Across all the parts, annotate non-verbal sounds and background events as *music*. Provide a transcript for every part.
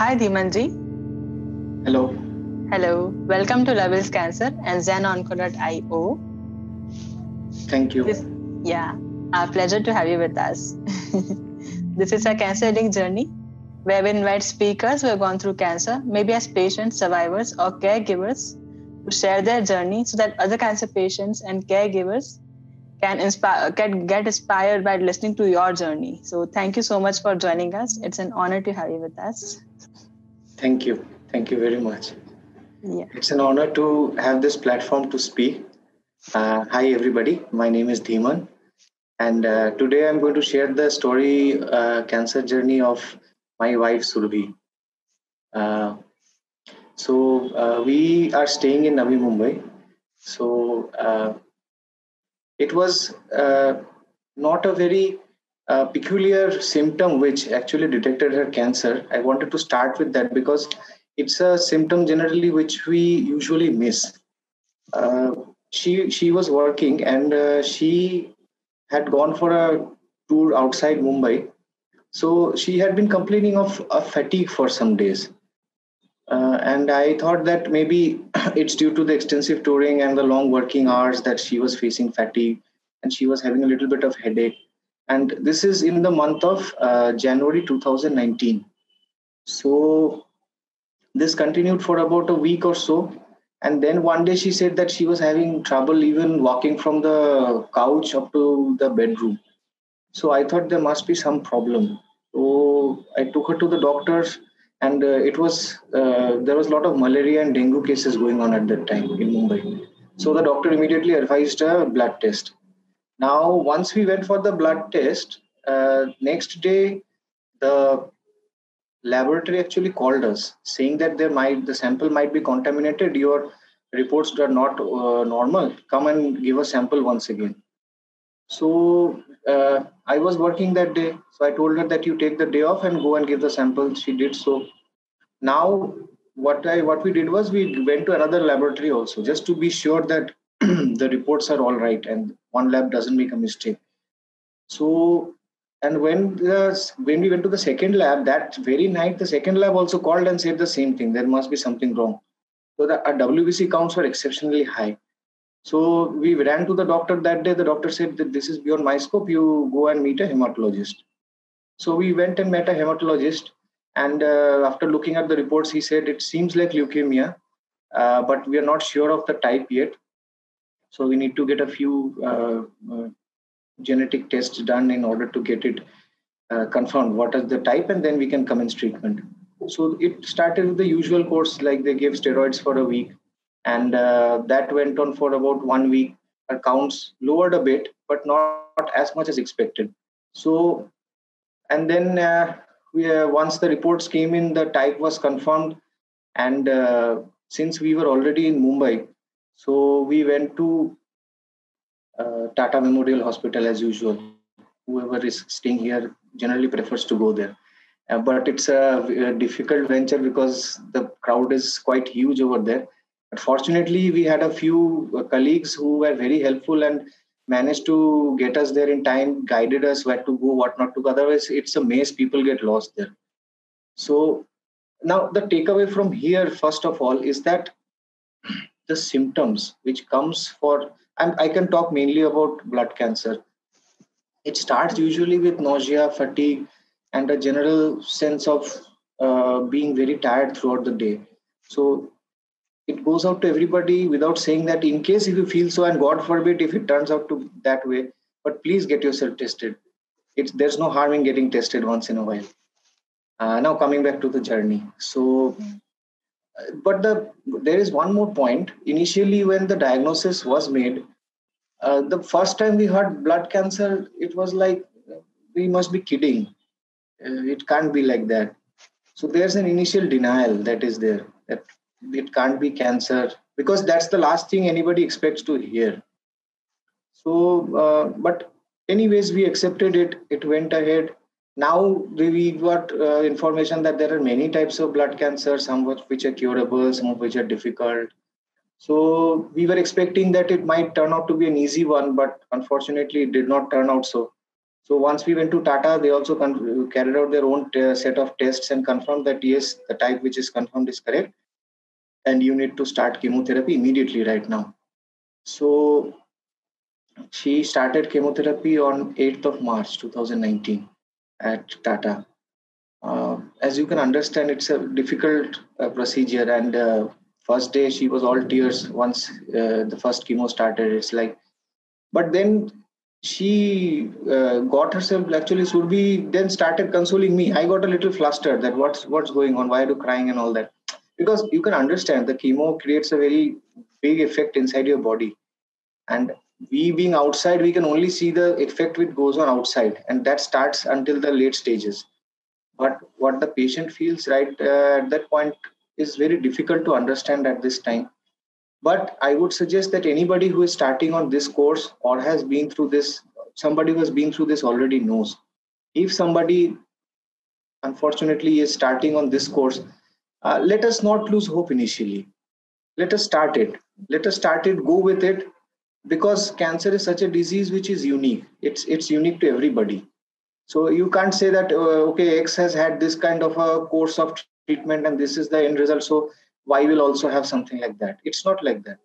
Hi, Dhimanji. Hello. Hello. Welcome to Levels Cancer and ZenOnco.io. Thank you. This, yeah, our pleasure to have you with us. *laughs* this is a cancer healing journey where we invite speakers who have gone through cancer, maybe as patients, survivors, or caregivers, to share their journey so that other cancer patients and caregivers can inspire can get inspired by listening to your journey. So thank you so much for joining us. It's an honor to have you with us. Thank you. Thank you very much. Yeah. It's an honor to have this platform to speak. Uh, hi, everybody. My name is Dhiman. And uh, today I'm going to share the story, uh, cancer journey of my wife, Surabhi. Uh, so uh, we are staying in Navi Mumbai. So uh, it was not a very peculiar symptom which actually detected her cancer. I wanted to start with that because it's a symptom generally which we usually miss. Uh, she she was working and uh, she had gone for a tour outside Mumbai. So she had been complaining of a fatigue for some days. Uh, and I thought that maybe *clears throat* it's due to the extensive touring and the long working hours that she was facing fatigue and she was having a little bit of headache. And this is in the month of uh, January 2019. So this continued for about a week or so. And then one day she said that she was having trouble even walking from the couch up to the bedroom. So I thought there must be some problem. So I took her to the doctors, and uh, it was uh, there was a lot of malaria and dengue cases going on at that time in Mumbai. So the doctor immediately advised a blood test. Now, once we went for the blood test, uh, next day the laboratory actually called us saying that there might the sample might be contaminated. Your reports are not uh, normal. Come and give a sample once again. So uh, i was working that day. So i told her that you take the day off and go and give the sample. She did so. Now what i what we did was we went to another laboratory also just to be sure that *clears throat* the reports are all right and one lab doesn't make a mistake so and when the, when we went to the second lab, that very night, the second lab also called and said the same thing. There must be something wrong. So the our WBC counts were exceptionally high. So we ran to the doctor that day. The doctor said that this is beyond my scope. You go and meet a hematologist. So we went and met a hematologist. And uh, after looking at the reports, he said it seems like leukemia, uh, but we are not sure of the type yet. So we need to get a few uh, uh genetic tests done in order to get it uh, confirmed what is the type and then we can commence treatment. So it started with the usual course like they gave steroids for a week and that went on for about one week. Our counts lowered a bit but not, not as much as expected. So and then uh, we, uh, once the reports came in the type was confirmed and uh, since we were already in mumbai so we went to uh, Tata Memorial Hospital as usual. Whoever is staying here generally prefers to go there. Uh, but it's a, a, difficult venture because the crowd is quite huge over there. But fortunately, we had a few uh, colleagues who were very helpful and managed to get us there in time, guided us where to go, what not to go. Otherwise, it's a maze, people get lost there. So now the takeaway from here, first of all, is that the symptoms which comes for and I can talk mainly about blood cancer. It starts usually with nausea, fatigue, and a general sense of uh, being very tired throughout the day. So it goes out to everybody without saying that in case if you feel so, and God forbid if it turns out to that way, but please get yourself tested. It's there's no harm in getting tested once in a while. Uh, now coming back to the journey. So but the there is one more point. Initially when the diagnosis was made uh, the first time we heard blood cancer it was like we must be kidding. Uh, it can't be like that. So there's an initial denial that is there that it can't be cancer because that's the last thing anybody expects to hear. So uh, but anyways we accepted it. It went ahead now we got uh, information that there are many types of blood cancer some of which are curable some of which are difficult. So we were expecting that it might turn out to be an easy one but unfortunately it did not turn out so. So once we went to Tata, they also con- carried out their own t- set of tests and confirmed that yes, the type which is confirmed is correct, and you need to start chemotherapy immediately right now. So she started chemotherapy on 8th of March 2019 at Tata. Uh, as you can understand, it's a difficult uh, procedure, and uh, first day she was all tears once uh, the first chemo started. It's like, but then she uh, got herself actually Surbi then started consoling me. I got a little flustered that what's what's going on, why are you crying and all that, because you can understand the chemo creates a very big effect inside your body, and we being outside we can only see the effect which goes on outside and that starts until the late stages. But what the patient feels right uh, at that point is very difficult to understand at this time. But i would suggest that anybody who is starting on this course or has been through this somebody who has been through this already knows. If somebody unfortunately is starting on this course uh, let us not lose hope initially. Let us start it. Let us start it go with it because cancer is such a disease which is unique. It's it's unique to everybody. So you can't say that uh, okay x has had this kind of a course of treatment and this is the end result so y will also have something like that. It's not like that.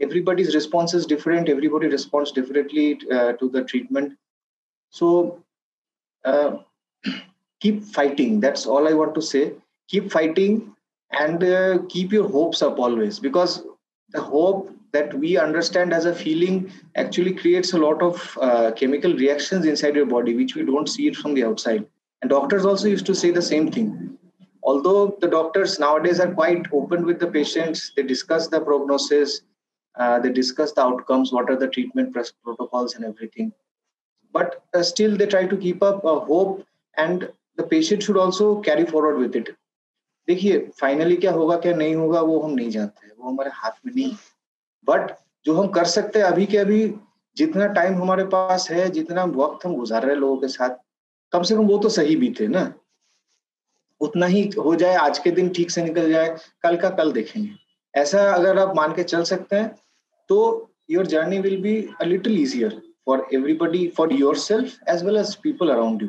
Everybody's response is different. Everybody responds differently uh, to the treatment. So uh, *clears throat* keep fighting. That's all i want to say. Keep fighting and uh, keep your hopes up always because the hope that we understand as a feeling actually creates a lot of uh, chemical reactions inside your body which we don't see it from the outside and doctors also used to say the same thing although the doctors nowadays are quite open with the patients they discuss the prognosis uh, they discuss the outcomes what are the treatment protocols and everything but uh, still they try to keep up a hope and the patient should also carry forward with it देखिए finally क्या होगा क्या नहीं होगा वो हम नहीं जानते वो हमारे हाथ में नहीं बट जो हम कर सकते हैं अभी के अभी, जितना टाइम हमारे पास है, जितना वक्त हम गुजार रहे लोगों के साथ, कम से कम वो तो सही भी थे ना। उतना ही हो जाए, आज के दिन ठीक से निकल जाए, कल का कल देखेंगे। ऐसा अगर आप मान के चल सकते हैं तो your journey will be a little easier for everybody for yourself as well as people around you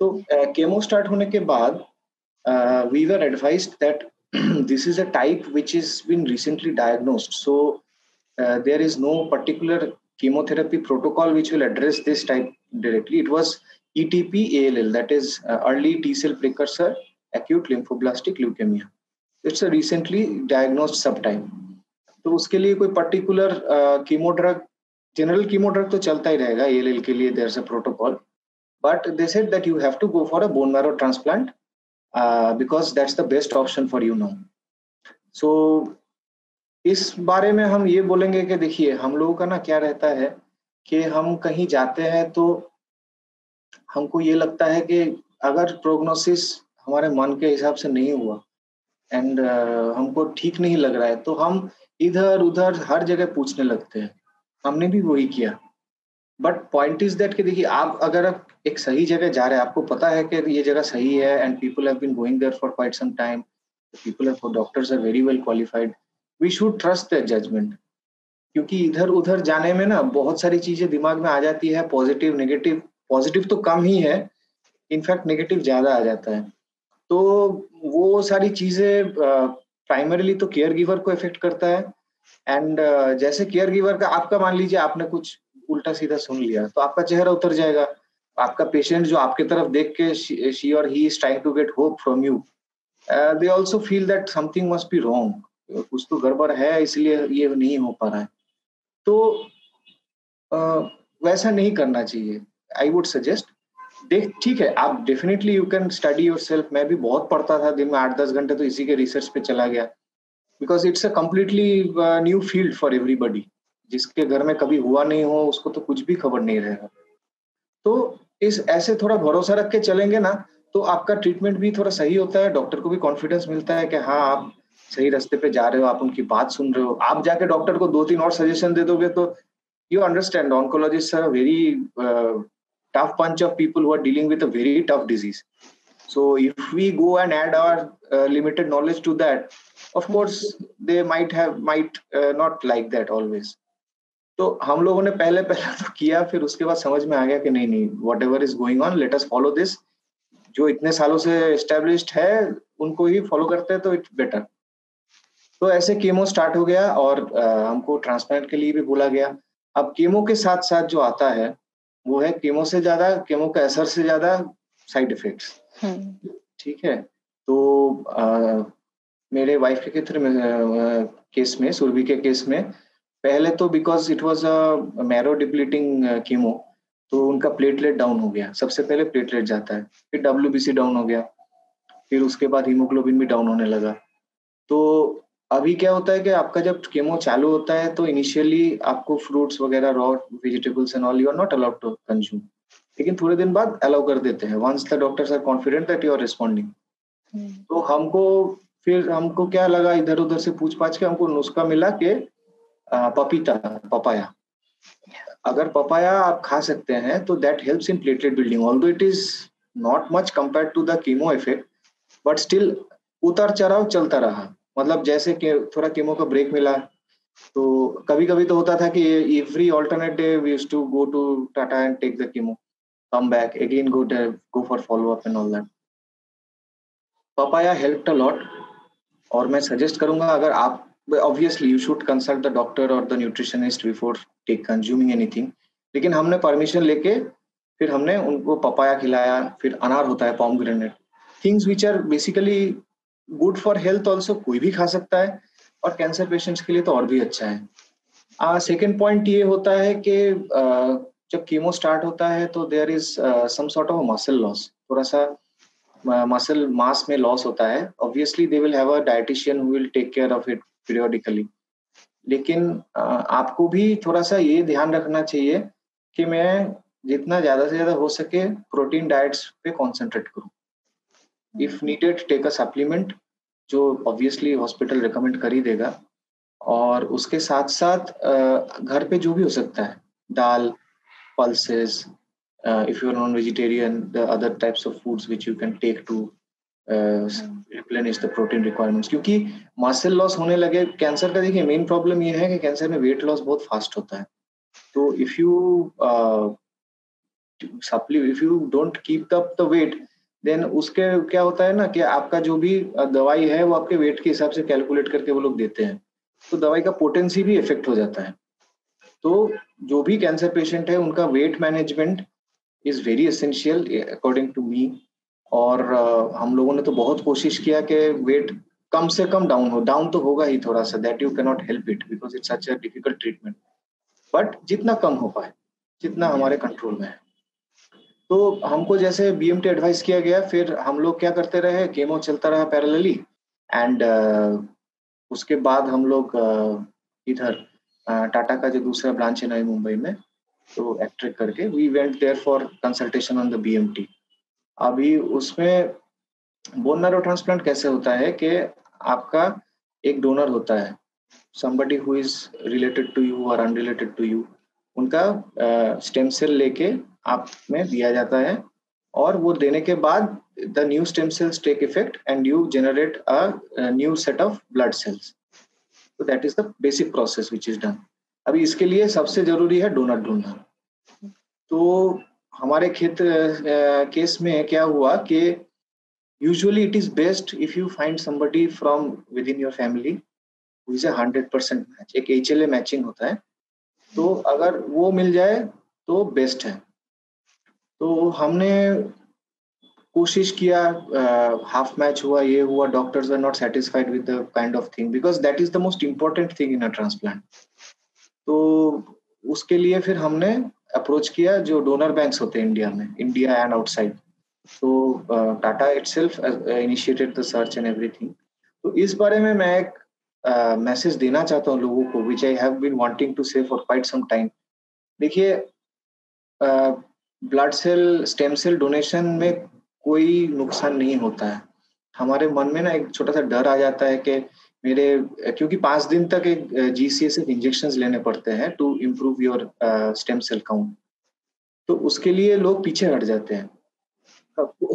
तो केमो स्टार्ट होने के बाद we were advised that *clears throat* this is a type which has been recently diagnosed. So uh, there is no particular chemotherapy protocol which will address this type directly. It was ETP ALL, that is uh, early T cell precursor acute lymphoblastic leukemia. It's a recently diagnosed subtype. तो उसके लिए कोई particular chemo drug general chemo drug तो चलता ही रहेगा L के लिए there a protocol but they said that you have to go for a bone marrow transplant because that's the best option for you now. So इस बारे में हम ये बोलेंगे कि देखिए हम लोगों का ना क्या रहता है कि हम कहीं जाते हैं तो हमको ये लगता है कि अगर प्रोग्नोसिस हमारे मन के हिसाब से नहीं हुआ एंड uh, हमको ठीक नहीं लग रहा है तो हम इधर उधर हर जगह पूछने लगते हैं। हमने भी वही किया। बट पॉइंट इज़ दैट कि देखिए आप अगर आप एक सही जगह जा रहे हैं आपको पता है कि ये जगह सही है and people have been going there for quite some time people for doctors are very well qualified we should trust the judgement क्योंकि इधर उधर जाने में ना बहुत सारी चीज़ें दिमाग में आ जाती है पॉजिटिव नेगेटिव पॉजिटिव तो कम ही है इनफैक्ट नेगेटिव ज़्यादा आ जाता है. तो वो सारी चीज़ें प्राइमरीली तो केयर गिवर को इफ़ेक्ट करता है. एंड uh, जैसे केयर गिवर का आपका मान लीजिए आपने कुछ उल्टा सीधा सुन लिया तो आपका चेहरा उतर जाएगा। आपका पेशेंट जो आपके तरफ़ देख के शी और he is trying to get hope from you they also feel that something must be wrong कुछ तो गड़बड़ है इसलिए ये नहीं हो पा रहा है। तो uh, वैसा नहीं करना चाहिए आई वुड सजेस्ट देख ठीक है आप definitely you can study yourself मैं भी बहुत पढ़ता था दिन में आठ दस घंटे तो इसी के रिसर्च पे चला गया। Because it's a completely new field for everybody जिसके घर में कभी हुआ नहीं हो उसको तो कुछ भी खबर नहीं रहेगा। तो इस ऐसे थोड़ा भरोसा रख के चलेंगे ना तो आपका ट्रीटमेंट भी थोड़ा सही होता है डॉक्टर को भी कॉन्फिडेंस मिलता है कि हाँ आप सही रास्ते पे जा रहे हो आप उनकी बात सुन रहे हो। आप जाके डॉक्टर को दो तीन और सजेशन दे दोगे तो you understand oncologist are very tough bunch of people who are dealing with a very tough disease. So if we go and add our uh, limited knowledge to that of course they might uh, तो हम लोगों ने पहले पहले तो किया फिर उसके बाद समझ में आ गया कि नहीं नहीं whatever is going on let us follow this जो इतने सालों से एस्टेब्लिश्ड है उनको ही फॉलो करते हैं तो इट्स बेटर तो ऐसे कीमो स्टार्ट हो गया और आ, हमको ट्रांसप्लांट के लिए भी बोला गया। अब कीमो के साथ साथ जो आता है वो है कीमो से ज़्यादा कीमो का असर से ज़्यादा साइड इफेक्ट्स हम्म। ठीक है? तो आ, मेरे वाइफ के केस में सुरभि के केस में पहले तो because it was a marrow depleting chemo तो उनका प्लेटलेट डाउन हो गया। सबसे पहले प्लेटलेट जाता है फिर डब्ल्यूबीसी डाउन हो गया फिर उसके बाद हीमोग्लोबिन भी डाउन होने लगा। तो अभी क्या होता है कि आपका जब केमो चालू होता है तो इनिशियली आपको फ्रूट्स वगैरह raw vegetables and all you are not allowed to consume लेकिन थोड़े दिन बाद अलाउ कर देते हैं। Once the doctors are confident that you are responding तो हमको फिर हमको क्या लगा इधर उधर से पूछ पाछ के हमको नुस्खा मिला के पपीता पपाया अगर पपाया आप खा सकते हैं तो that helps in platelet building although it is not much compare to the chemo effect but still उतार चढ़ाव चलता रहा। मतलब जैसे कि थोड़ा कीमो का ब्रेक मिला तो कभी कभी तो होता था कि every alternate day we used to go to Tata and take the chemo come back again go go for follow up and all that papaya help a lot और मैं सजेस्ट करूँगा, अगर आप obviously you should consult the doctor और the nutritionist before take consuming anything लेकिन हमने permission लेके फिर हमने उनको पपाया खिलाया फिर अनार होता है pomegranate things which are basically good for health also कोई भी खा सकता है और कैंसर पेशेंट्स के लिए तो और भी अच्छा है। सेकेंड पॉइंट ये होता है कि uh, जब कीमो स्टार्ट होता है तो there is some sort of muscle loss थोड़ा सा मसल मास में लॉस होता है। Obviously they will have a dietitian who will take care of it periodically लेकिन आपको भी थोड़ा सा ये ध्यान रखना चाहिए कि मैं जितना ज़्यादा से ज़्यादा हो सके प्रोटीन डाइट्स पे कॉन्सेंट्रेट करूँ। If needed take a supplement जो ऑब्वियसली हॉस्पिटल रिकमेंड कर ही देगा। और उसके साथ साथ घर पे जो भी हो सकता है दाल pulses uh, if you're non-vegetarian the other types of foods which you can take to uh, the protein protein requirements क्योंकि मसल लॉस होने लगे कैंसर का देखिए मेन प्रॉब्लम ये है कि कैंसर में वेट लॉस बहुत फास्ट होता है। तो if you supply if you don't keep up the weight then उसके क्या होता है ना कि आपका जो भी दवाई है वो आपके वेट के हिसाब से कैलकुलेट करके वो लोग देते हैं। तो दवाई का पोटेंसी भी इफ़ेक्ट हो जाता है। तो जो भी कैंसर पेशेंट है उनका weight management is very essential according to me और हम लोगों ने तो बहुत कोशिश किया कि वेट कम से कम डाउन हो डाउन तो होगा ही थोड़ा सा that you cannot help it because it's such a difficult treatment but जितना कम हो पाए जितना हमारे कंट्रोल में है। तो हमको जैसे बीएमटी एडवाइस किया गया फिर हम लोग क्या करते रहे केमो चलता रहा पैरेलली एंड uh, उसके बाद हम लोग uh, इधर टाटा uh, का जो दूसरा ब्रांच है नई मुंबई में तो एक्ट्रिक करके we went there for consultation on the BMT अभी उसमें बोन मैरो ट्रांसप्लांट कैसे होता है कि आपका एक डोनर होता है, somebody who is related to you or unrelated to you, उनका स्टेम सेल लेके आप में दिया जाता है और वो देने के बाद the new stem cells take effect and you generate a new set of blood cells तो that is the basic process which is done अभी इसके लिए सबसे ज़रूरी है डोनर ढूंढना। तो हमारे क्षेत्र केस में क्या हुआ कि usually it is best if you find somebody from within your family hundred percent match एक एच एल मैचिंग होता है। तो अगर वो मिल जाए तो बेस्ट है। तो हमने कोशिश किया हाफ़ मैच हुआ, ये हुआ doctors are not satisfied with the kind of thing because that is the most important thing in a transplant तो उसके लिए फिर हमने अप्रोच किया जो डोनर बैंक्स होते हैं इंडिया में इंडिया एंड आउटसाइड तो Tata itself initiated the search and everything तो इस बारे में मैं एक मैसेज uh, देना चाहता हूँ लोगों को which I have been wanting to say for quite some time देखिए blood cell stem cell donation में कोई नुकसान नहीं होता है। हमारे मन में ना एक छोटा सा डर आ जाता है कि मेरे क्योंकि पाँच दिन तक एक जीसीएसएफ इंजेक्शन लेने पड़ते हैं to improve your stem cell count तो उसके लिए लोग पीछे हट जाते हैं।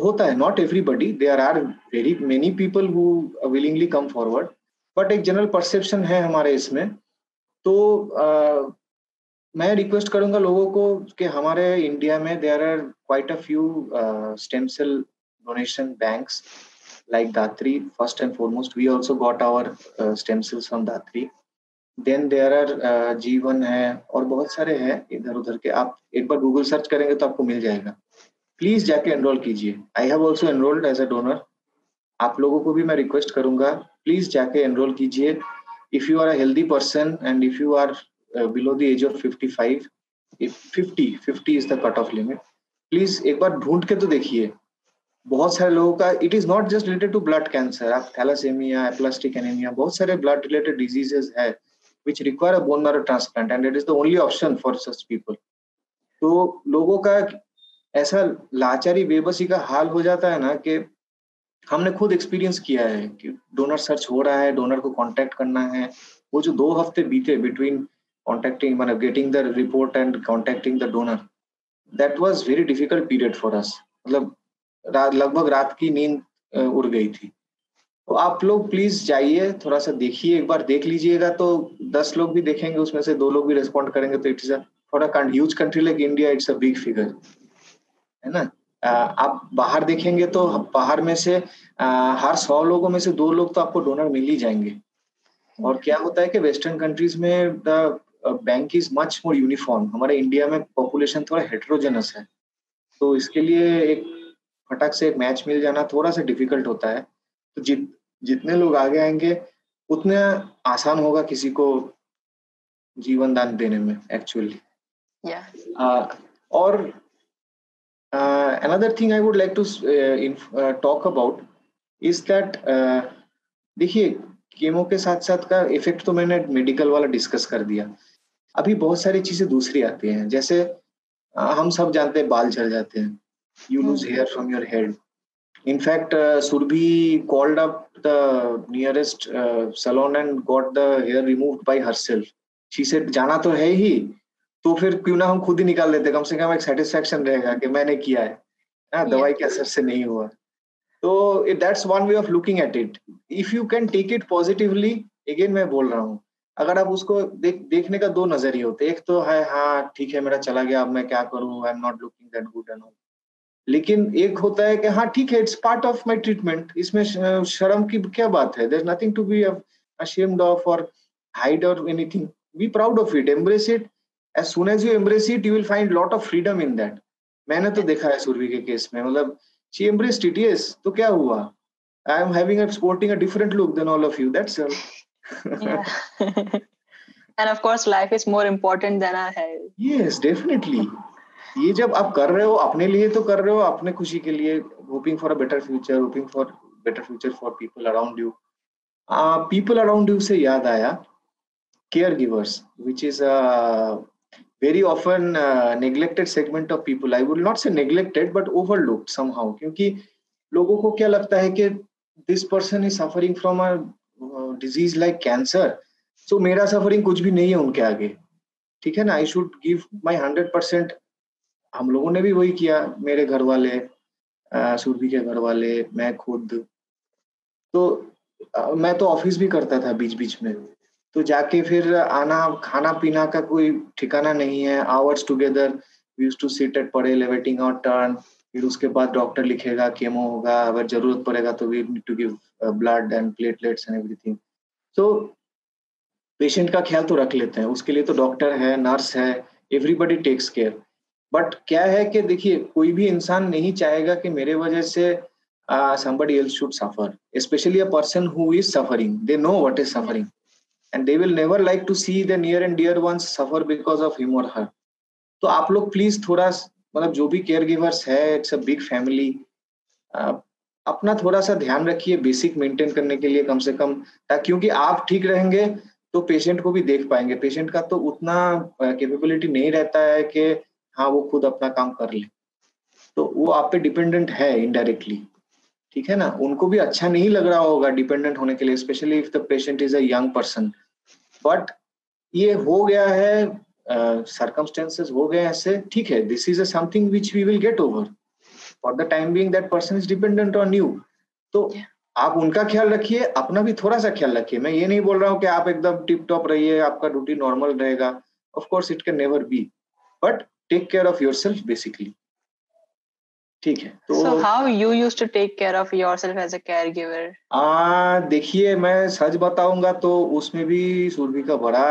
होता है not everybody they are very many people who willingly come forward but एक जनरल परसेप्शन है हमारे इसमें। तो मैं रिक्वेस्ट करूँगा लोगों को कि हमारे इंडिया में there are quite a few stem cell donation banks like Datri, first and foremost. We also got our uh, stem cells from Datri. Then there are Jeevan है और बहुत सारे हैं इधर उधर के। आप एक बार गूगल सर्च करेंगे तो आपको मिल जाएगा। प्लीज़ जाके एनरोल कीजिए। I have also enrolled as a donor आप लोगों को भी मैं रिक्वेस्ट करूँगा। प्लीज़ जाके एनरोल कीजिए। If you are a healthy person and if you are below the age of fifty five fifty fifty is the cut off limit please एक बार ढूंढ के तो देखिए। बहुत सारे लोगों का it is not just related to blood cancer आप थैलासेमिया एप्लास्टिक एनीमिया बहुत सारे ब्लड रिलेटेड डिजीजेस है which require a bone marrow transplant and it is the only option for such people तो लोगों का ऐसा लाचारी बेबसी का हाल हो जाता है ना कि हमने खुद एक्सपीरियंस किया है कि डोनर सर्च हो रहा है डोनर को कांटेक्ट करना है। वो जो दो हफ़्ते बीते बिटवीन कॉन्टेक्टिंग मतलब getting the report and contacting the donor that was very difficult period for us मतलब लगभग रात की नींद उड़ गई थी। तो आप लोग प्लीज़ जाइए, थोड़ा सा देखिए, एक बार देख लीजिएगा तो दस लोग भी देखेंगे, उसमें से दो लोग भी रेस्पॉन्ड करेंगे तो it's a huge country like India it's a big figure है ना? आप बाहर देखेंगे तो बाहर में से हर सौ लोगों में से दो लोग तो आपको डोनर मिल ही जाएँगे। और क्या होता है कि वेस्टर्न कंट्रीज़ में the bank is much more uniform हमारे इंडिया में पॉपुलेशन थोड़ा हेट्रोजेनस है। तो इसके लिए एक फटक से एक मैच मिल जाना थोड़ा सा डिफ़िकल्ट होता है। तो जित जितने लोग आगे आएँगे उतने आसान होगा किसी को जीवन दान देने में एक्चुअली yeah. uh, और another thing I would like to talk about is that देखिए केमो के साथ साथ का इफ़ेक्ट तो मैंने मेडिकल वाला डिस्कस कर दिया। अभी बहुत सारी चीज़ें दूसरी आती हैं जैसे uh, हम सब जानते हैं बाल झड़ जाते हैं। You lose hair from your head. In fact, uh, Surbhi called up the nearest uh, salon and got the hair removed by herself. She said, जाना तो है ही तो फिर क्यों ना हम खुद ही निकाल लेते? कम से कम एक सेटिस्फेक्शन रहेगा कि मैंने किया है। ना? दवाई के असर से नहीं हुआ। तो that's one way of looking at it if you can take it positively again मैं बोल रहा हूँ अगर आप उसको देख देखने का दो नज़रिए होते एक तो है हाँ ठीक है मेरा चला गया अब मैं क्या करूँ? I am not looking that good and all लेकिन एक होता है कि हाँ ठीक है it's part of my treatment इसमें शर्म की क्या बात है? There nothing to be ashamed of और हाइड और anything be proud of it embrace it as soon as you embrace it you will find lot of freedom in that मैंने तो देखा है सूर्वी के केस में मतलब शी एम्ब्रेस इट यस तो क्या हुआ? I am having a sporting a different look than all of you that's all and of course life is more important than our health yes definitely ये जब आप कर रहे हो, अपने लिए तो कर रहे हो, अपने खुशी के लिए hoping for a better future hoping for better future for people around you people around you से याद आया caregivers which is very often neglected segment of people I would not say neglected but overlooked somehow क्योंकि लोगों को क्या लगता है कि this person is suffering from a disease like cancer so मेरा सफरिंग कुछ भी नहीं है उनके आगे। ठीक है ना? I should give my hundred percent हम लोगों ने भी वही किया मेरे घर वाले सुरभि के घर वाले मैं खुद। तो आ, मैं तो ऑफ़िस भी करता था बीच बीच में। तो जाके फिर आना खाना पीना का कोई ठिकाना नहीं है। Hours together use to sit at पड़े लेवेटिंग आउट टर्न फिर उसके बाद डॉक्टर लिखेगा केमो होगा अगर ज़रूरत पड़ेगा तो we need to give blood and platelets and everything तो पेशेंट का ख्याल तो रख लेते हैं। उसके लिए तो डॉक्टर है नर्स है एवरीबडी टेक्स केयर बट क्या है कि देखिए कोई भी इंसान नहीं चाहेगा कि मेरे वजह से somebody else should suffer especially a person who is suffering they know what is suffering and they will never like to see the near and dear ones suffer because of him or her तो आप लोग please थोड़ा मतलब जो भी caregivers है it's a big family अपना थोड़ा सा ध्यान रखिए बेसिक मेंटेन करने के लिए कम से कम ताकि क्योंकि आप ठीक रहेंगे तो पेशेंट को भी देख पाएँगे पेशेंट का तो उतना कैपेबिलिटी नहीं रहता है कि हाँ वो खुद अपना काम कर ले। तो वो आप पे डिपेंडेंट है इनडायरेक्टली ठीक है ना? उनको भी अच्छा नहीं लग रहा होगा डिपेंडेंट होने के लिए specially if the patient is a young person but ये हो गया है सर्कमस्टेंसेस uh, हो गए ऐसे ठीक है this is a something which we will get over for the time being that person is dependent on you तो. आप उनका ख्याल रखिए अपना भी थोड़ा सा ख्याल रखिए। मैं ये नहीं बोल रहा हूँ कि आप एकदम टिप टॉप रहिए आपका ड्यूटी नॉर्मल रहेगा। Of course it can never be. But take care of yourself basically. ठीक है तो so how you used to take care of yourself as a caregiver? आ देखिए मैं सच बताऊँगा तो उसमें भी सुरभि का बड़ा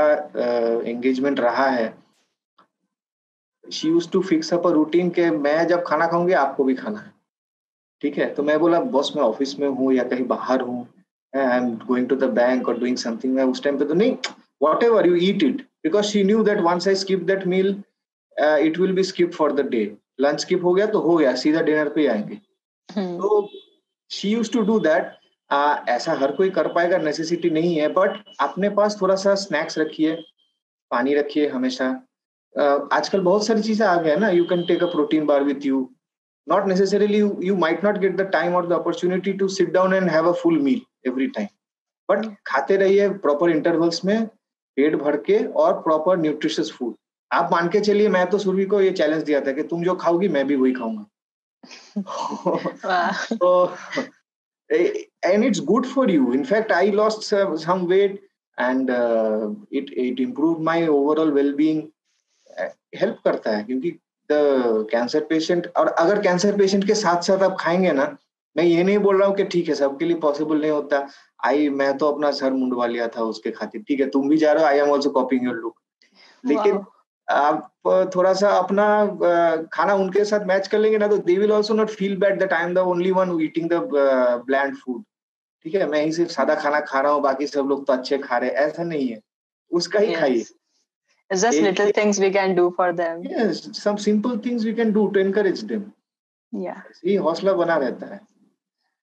एंगेजमेंट uh, रहा है। She use to fix up a routine के मैं जब खाना खाऊँगी आपको भी खाना है। ठीक है तो मैं बोला बॉस मैं ऑफ़िस में हूँ या कहीं बाहर हूँ I am going to the bank और डूइंग समथिंग मैं उस टाइम पे तो नहीं whatever you eat it because she knew that once I skip that meal it will be skip for the day lunch skip हो गया तो हो गया सीधा डिनर पे आएँगे। तो she use to do that ऐसा हर कोई कर पाएगा नेसेसिटी नहीं है बट अपने पास थोड़ा सा स्नैक्स रखिए पानी रखिए हमेशा। Uh, आजकल बहुत सारी चीज़ें आ गए ना you can take a protein bar with you not necessarily you, you might not get the time or the opportunity to sit down and have a full meal every time. But खाते रहिए proper intervals में पेट भर के और proper nutritious food आप मान के चलिए मैं तो सुरभि को ये चैलेंज दिया था कि तुम जो खाओगी मैं भी वही खाऊँगा। *laughs* तो and it's good for you. In fact i lost some weight and uh, it it improved my overall help करता है क्योंकि कैंसर पेशेंट और अगर कैंसर पेशेंट के साथ साथ आप खाएँगे ना मैं ये नहीं बोल रहा हूँ कि ठीक है सबके लिए पॉसिबल नहीं होता। आई मैं तो अपना सर मुंडवा लिया था उसके खातिर। ठीक है तुम भी जा रहे हो I am also copying your look लेकिन आप थोड़ा सा अपना खाना उनके साथ मैच कर लेंगे ना तो they will also not feel bad that I am the only one eating the bland food ठीक है मैं ही सिर्फ़ सादा खाना खा रहा हूँ बाकी सब लोग तो अच्छे खा रहे हैं ऐसा नहीं है उसका ही yes. खाइए It's just little things we can do for them. Yes, some simple things we can do to encourage them. Yeah. ये हौसला बना रहता है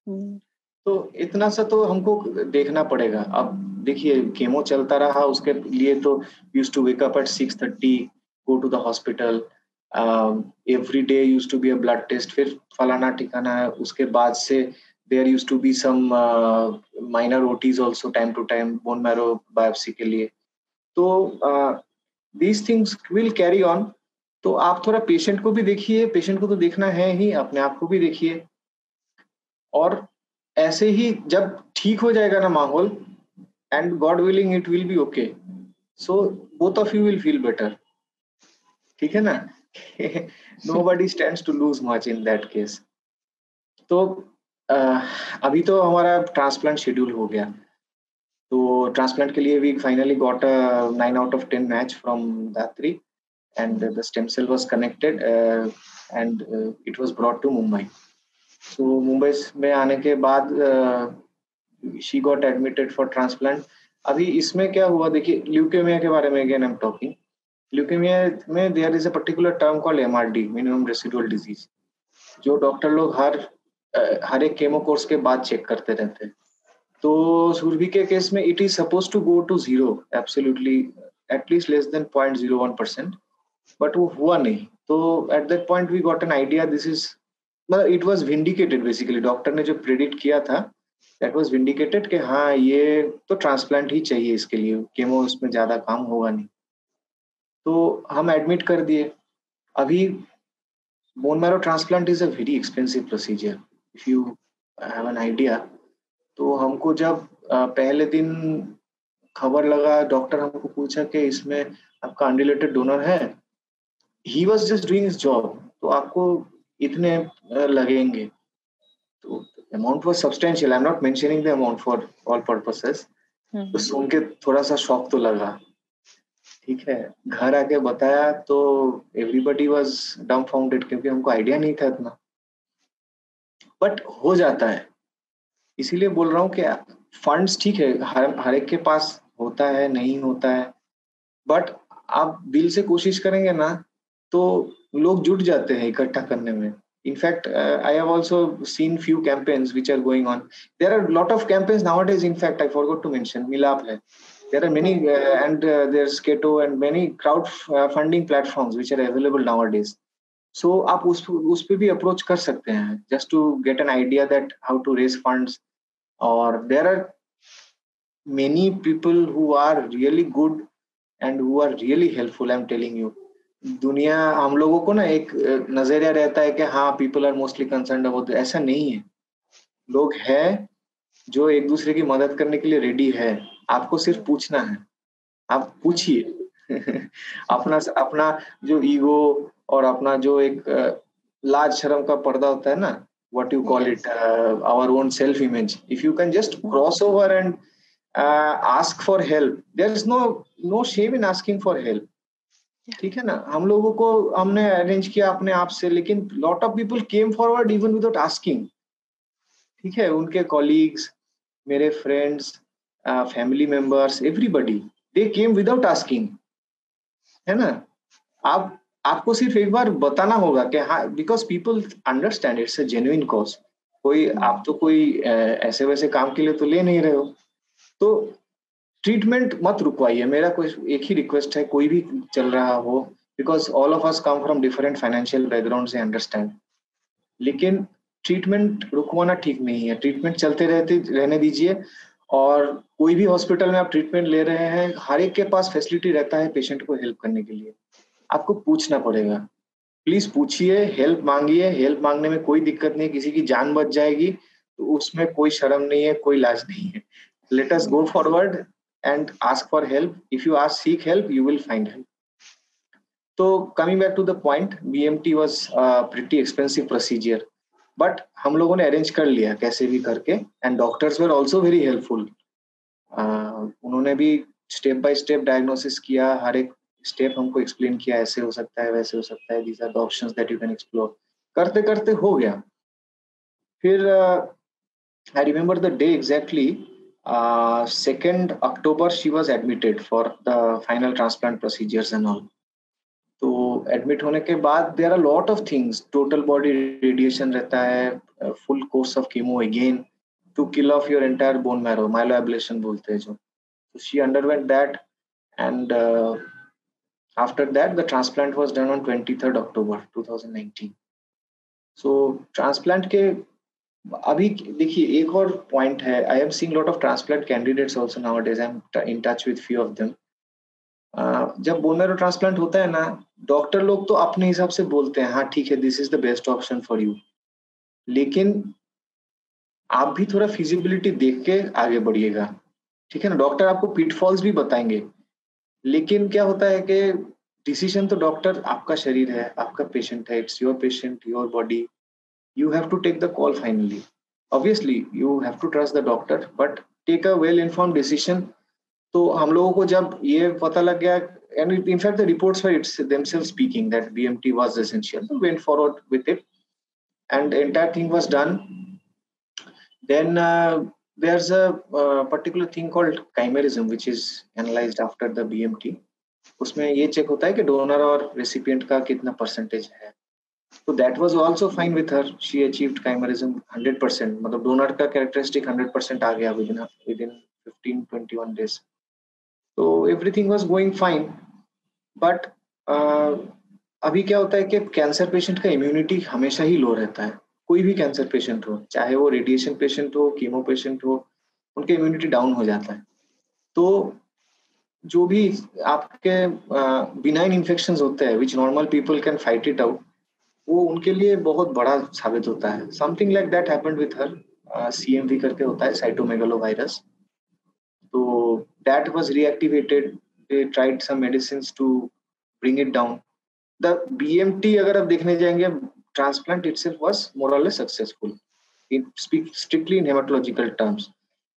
hmm. तो इतना सा तो हमको देखना पड़ेगा अब देखिए केमो चलता रहा उसके लिए तो use to wake up at six thirty go to the hospital every day use to be a blood test फिर फलाना ठिकाना है, उसके बाद से there use to be some minor OTs also time to time bone marrow biopsy के लिए। तो these things will carry on तो आप थोड़ा पेशेंट को भी देखिए पेशेंट को तो देखना है ही, अपने आप को भी देखिए। और ऐसे ही जब ठीक हो जाएगा ना माहौल and God willing it will be okay so both of you will feel better ठीक है ना? Nobody stand to lose much in that case तो uh, अभी तो हमारा ट्रांसप्लांट शेड्यूल हो गया। तो ट्रांसप्लांट के लिए we finally got a nine out of ten match from Datri and the stem cell was connected and it was brought to Mumbai so Mumbai में आने के बाद she got admitted for transplant अभी इसमें क्या हुआ? देखिए ल्यूकेमिया के बारे में again I am talking leukaemia में there is a particular term called MRD minimum residual disease जो डॉक्टर लोग हर हर एक केमो कोर्स के बाद चेक करते रहते हैं। तो सुरभि के केस में it is suppose to go to zero absolutely at least less than point zero one percent but वो हुआ नहीं। तो at that point we got an idea this is मतलब it was vindicated basically doctor ने जो predict किया था that was vindicated कि हाँ ये तो ट्रांसप्लांट ही चाहिए इसके लिए केमो उसमें ज़्यादा काम होगा नहीं। तो हम एडमिट कर दिए। अभी bone marrow transplant is a very expensive procedure if you have an idea तो हमको जब पहले दिन खबर लगा डॉक्टर हमको पूछा कि इसमें आपका अनरिलेटेड डोनर है। He was just doing job तो आपको इतने लगेंगे। तो amount was substantial I am not mentioning the amount for all purposes तो सुन के थोड़ा सा शौक तो लगा। ठीक है। घर आके बताया तो एवरीबडी वॉज़ डम फाउंडेड क्योंकि हमको आइडिया नहीं था इतना। बट हो जाता है। इसीलिए बोल रहा हूँ कि फंड्स ठीक है, हर हर एक के पास होता है, नहीं होता है। बट आप दिल से कोशिश करेंगे ना तो लोग जुट जाते हैं इकट्ठा करने में। In fact I have also seen few campaigns which are going on there are lot of campaigns nowadays in fact I forgot to mention Milaap है। There are many uh, and uh, there's keto and many crowd uh, funding platforms which are available nowadays so आप उस उस पे भी approach कर सकते हैं just to get an idea that how to raise funds or there are many people who are really good and who are really helpful i'm telling you दुनिया हम लोगों को ना एक नज़रिया रहता है कि हाँ people are mostly concern about ऐसा नहीं है लोग हैं जो एक दूसरे की मदद करने के लिए रेडी है आपको सिर्फ़ पूछना है। आप पूछिए। *laughs* अपना अपना जो ईगो और अपना जो एक लाज शर्म का पर्दा होता है ना what you call yes. it uh, our own self image if you can just cross over and uh, ask for help there is no no shame in asking for help ठीक है ना? हम लोगों को हमने अरेंज किया अपने आप से लेकिन lot of people came forward even without asking ठीक है? उनके कॉलीग्स मेरे friends family members everybody they came without asking है ना? आप, आपको सिर्फ़ एक बार बताना होगा कि हाँ because people understand it's a genuine cause कोई, आप तो कोई ऐसे वैसे काम के लिए तो ले नहीं रहे हो। तो ट्रीटमेंट मत रुकवाइए। मेरा कोई, एक ही रिक्वेस्ट है, कोई भी चल रहा हो because all of us come from different financial background से अंडरस्टैंड लेकिन ट्रीटमेंट रुकवाना ठीक नहीं है। ट्रीटमेंट चलते रहते, रहने दीजिए। और कोई भी हॉस्पिटल में आप ट्रीटमेंट ले रहे हैं, हर एक के पास फैसिलिटी रहता है पेशेंट को हेल्प करने के लिए। आपको पूछना पड़ेगा। प्लीज़ पूछिए हेल्प मांगिए हेल्प मांगने में कोई दिक्कत नहीं, किसी की जान बच जाएगी तो उसमें कोई शर्म नहीं है, कोई लाज नहीं है। Let us go forward and ask for help if you ask seek help you will find help तो coming back to the point B M T was pretty expensive procedure but हम लोगों ने अरेंज कर लिया कैसे भी करके and doctors were also very helpful उन्होंने भी स्टेप बाय स्टेप डायग्नोसिस किया, हर एक स्टेप हमको एक्सप्लेन किया, ऐसे हो सकता है, वैसे हो सकता है these are the that you can explore करते करते हो गया। फिर I remember the day exactly second October she was admitted for the final transplant procedures and all admit होने के बाद there are lot of things total body radiation रहता है full course of chemo again to kill off your entire bone marrow myelo ablation बोलते हैं जो। She underwent that and After that, the transplant was done on 23rd October 2019. So transplant के अभी देखिए एक और पॉइंट है I am seen lot of transplant candidates nowadays I am in touch with few of them जब bone marrow transplant होता है ना डॉक्टर लोग तो अपने हिसाब से बोलते हैं हाँ ठीक है this is the best option for you लेकिन आप भी थोड़ा फिजिबिलिटी देख के आगे बढ़िएगा। ठीक है ना? डॉक्टर आपको पिटफॉल्स भी बताएँगे। लेकिन क्या होता है कि डिसीज़न तो डॉक्टर आपका शरीर है, आपका पेशेंट है it's your patient your body you have to take the call finally obviously you have to trust the doctor but take a well inform decision तो हम लोगों को जब ये पता लग गया and in fact the reports were it's themselves speaking that bmt was essential we went forward with it and the entire thing was done then uh, there's a uh, particular thing called chimerism which is analyzed after the bmt उसमें ये check होता है कि donor और recipient का कितना percentage है तो that was also fine with her she achieved chimerism 100% मतलब डोनर का कैरेक्टरिस्टिक 100% आ गया within within 15 21 days तो everything was going fine but अभी क्या होता है कि कैंसर पेशेंट का इम्यूनिटी हमेशा ही लो रहता है। कोई भी कैंसर पेशेंट हो, चाहे वो रेडिएशन पेशेंट हो कीमो पेशेंट हो, उनके इम्यूनिटी डाउन हो जाता है। तो जो भी आपके बिनाइन इन्फेक्शन होते हैं which normal people can fight it out वो उनके लिए बहुत बड़ा साबित होता है। Something like that happened with her CMV करके होता है साइटोमेगलो वायरस तो that was reactivated they tried some medicine to bring it down the BMT अगर आप देखने जाएँगे transplant itself was more or less successful. It speaks strictly in hematological terms.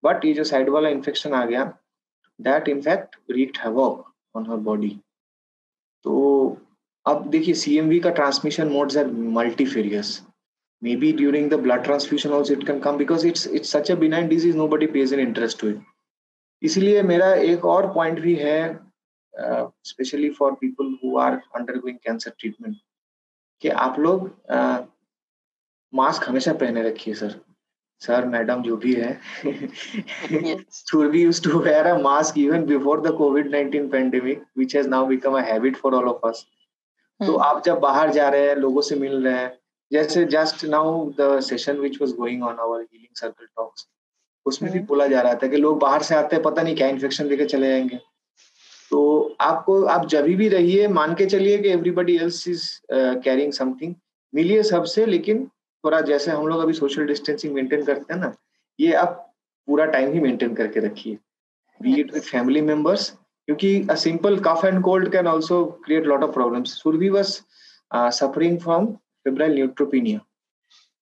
But ये जो साइड वाला इन्फेक्शन आ गया that in fact wreaked havoc on her body तो अब देखिए सीएमवी का transmission modes are multifarious maybe during the blood transfusion also it can come because it's it's such a benign disease nobody pays an interest to it इसलिए मेरा एक और point भी है specially for people who are undergoing cancer treatment कि आप लोग mask हमेशा पहने रखिए सर सर मैडम जो भी है used to wear a mask even before the covid 19 pandemic which has now become a habit for all of us तो hmm. आप जब बाहर जा रहे हैं लोगों से मिल रहे हैं जैसे just now the session which was going on our healing circle talks उसमें भी hmm. बोला जा रहा था कि लोग बाहर से आते हैं पता नहीं क्या इन्फेक्शन लेके चले जाएँगे तो आपको आप जब भी रहिए मान के चलिए कि everybody else is caring something मिलिए सबसे लेकिन थोड़ा जैसे हम लोग अभी सोशल डिस्टेंसिंग मेंटेन करते हैं ना ये आप पूरा टाइम ही मेंटेन करके रखिए be it with family members क्योंकि cough and cold can also create a lot of problems. Survi was uh, suffering from febrile neutropenia.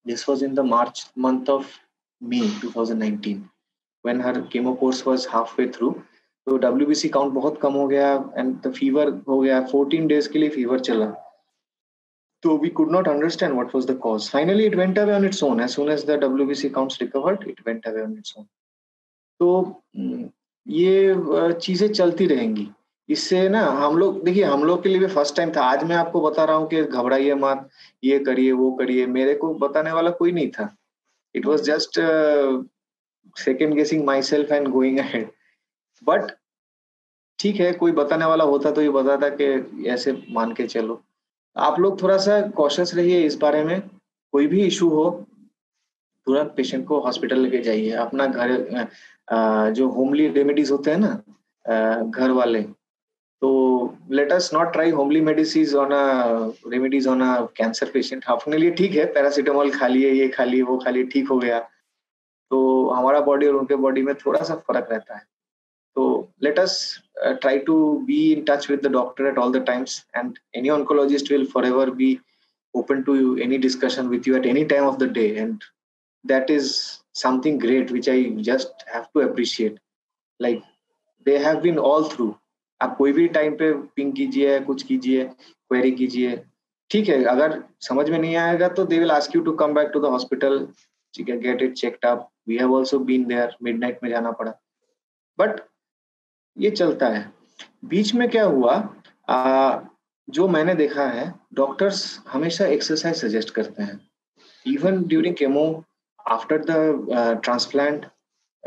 This was in the March month of May 2019 when her chemo course was halfway through. तो WBC count बहुत कम हो गया and the fever हो गया 14 days के लिए fever चला तो we could not understand what was the cause. Finally, it went away on its own. As soon as the WBC counts recovered, it went away on its own. तो ये चीज़ें चलती रहेंगी इससे ना हम लोग देखिए हम लोग के लिए भी फ़र्स्ट टाइम था आज मैं आपको बता रहा हूँ कि घबराइए मत ये करिए वो करिए मेरे को बताने वाला कोई नहीं था it was just second guessing myself and going ahead but ठीक है, कोई बताने वाला होता तो ये बताता कि ऐसे मान के चलो। आप लोग थोड़ा सा कॉशस रहिए इस बारे में। कोई भी इशू हो, तुरंत पेशेंट को हॉस्पिटल लेके जाइए। अपना घर जो होमली रेमेडीज होते हैं ना घर वाले तो let us not try homely medicine on a remedies on a cancer patient अपने लिए ठीक है पैरासीटामोल खा लिए, ये खा लिए, वो खा लिए, ठीक हो गया। तो हमारा बॉडी और उनके बॉडी में थोड़ा सा फ़र्क रहता है। तो let us try to be in touch with the doctor at all the times and any oncologist will forever be open to any discussion with you at any time of the day. And that is something great, which i just have to appreciate. Like, they have been all through. आप कोई भी time पे ping कीजिए कुछ कीजिए query कीजिए। ठीक है अगर समझ में नहीं आएगा तो they will ask you to come back to the hospital ठीक है get it checked up we have also been there midnight में जाना पड़ा। बट ये चलता है। बीच में क्या हुआ आ, जो मैंने देखा है डॉक्टर्स हमेशा एक्सरसाइज सजेस्ट करते हैं। Even during chemo after the transplant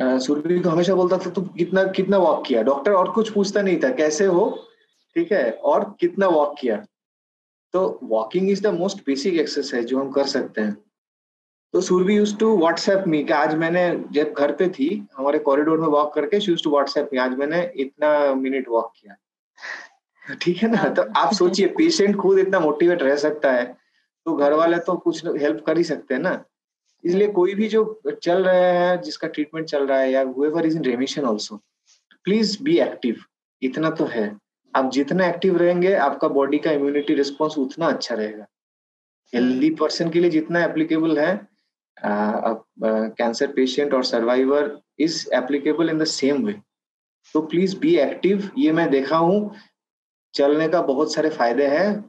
Surabhi को हमेशा बोलता था, तू कितना कितना वॉक किया? डॉक्टर और कुछ पूछता नहीं था, कैसे हो? ठीक है, और कितना वॉक किया? तो walking is the most basic exercise जो हम कर सकते हैं। तो Surabhi use to WhatsApp me कि आज मैंने जब घर पे थी, हमारे कॉरिडोर में वॉक करके यूज़ टू व्हाट्सएप मी आज मैंने इतना मिनट वॉक किया। *laughs* ठीक है ना? तो आप सोचिए पेशेंट खुद इतना मोटिवेट रह सकता है। तो घर वाले तो कुछ हेल्प कर ही सकते हैं ना। इसलिए कोई भी जो चल रहा है, जिसका ट्रीटमेंट चल रहा है या whoever is in remission also please be active इतना तो है। आप जितना एक्टिव रहेंगे, आपका बॉडी का इम्यूनिटी रिस्पॉन्स उतना अच्छा रहेगा। हेल्दी पर्सन के लिए जितना एप्लीकेबल है कैंसर पेशेंट और survivor is applicable in the same way तो प्लीज़ बी एक्टिव ये मैं देखा हूँ, चलने का बहुत सारे फ़ायदे हैं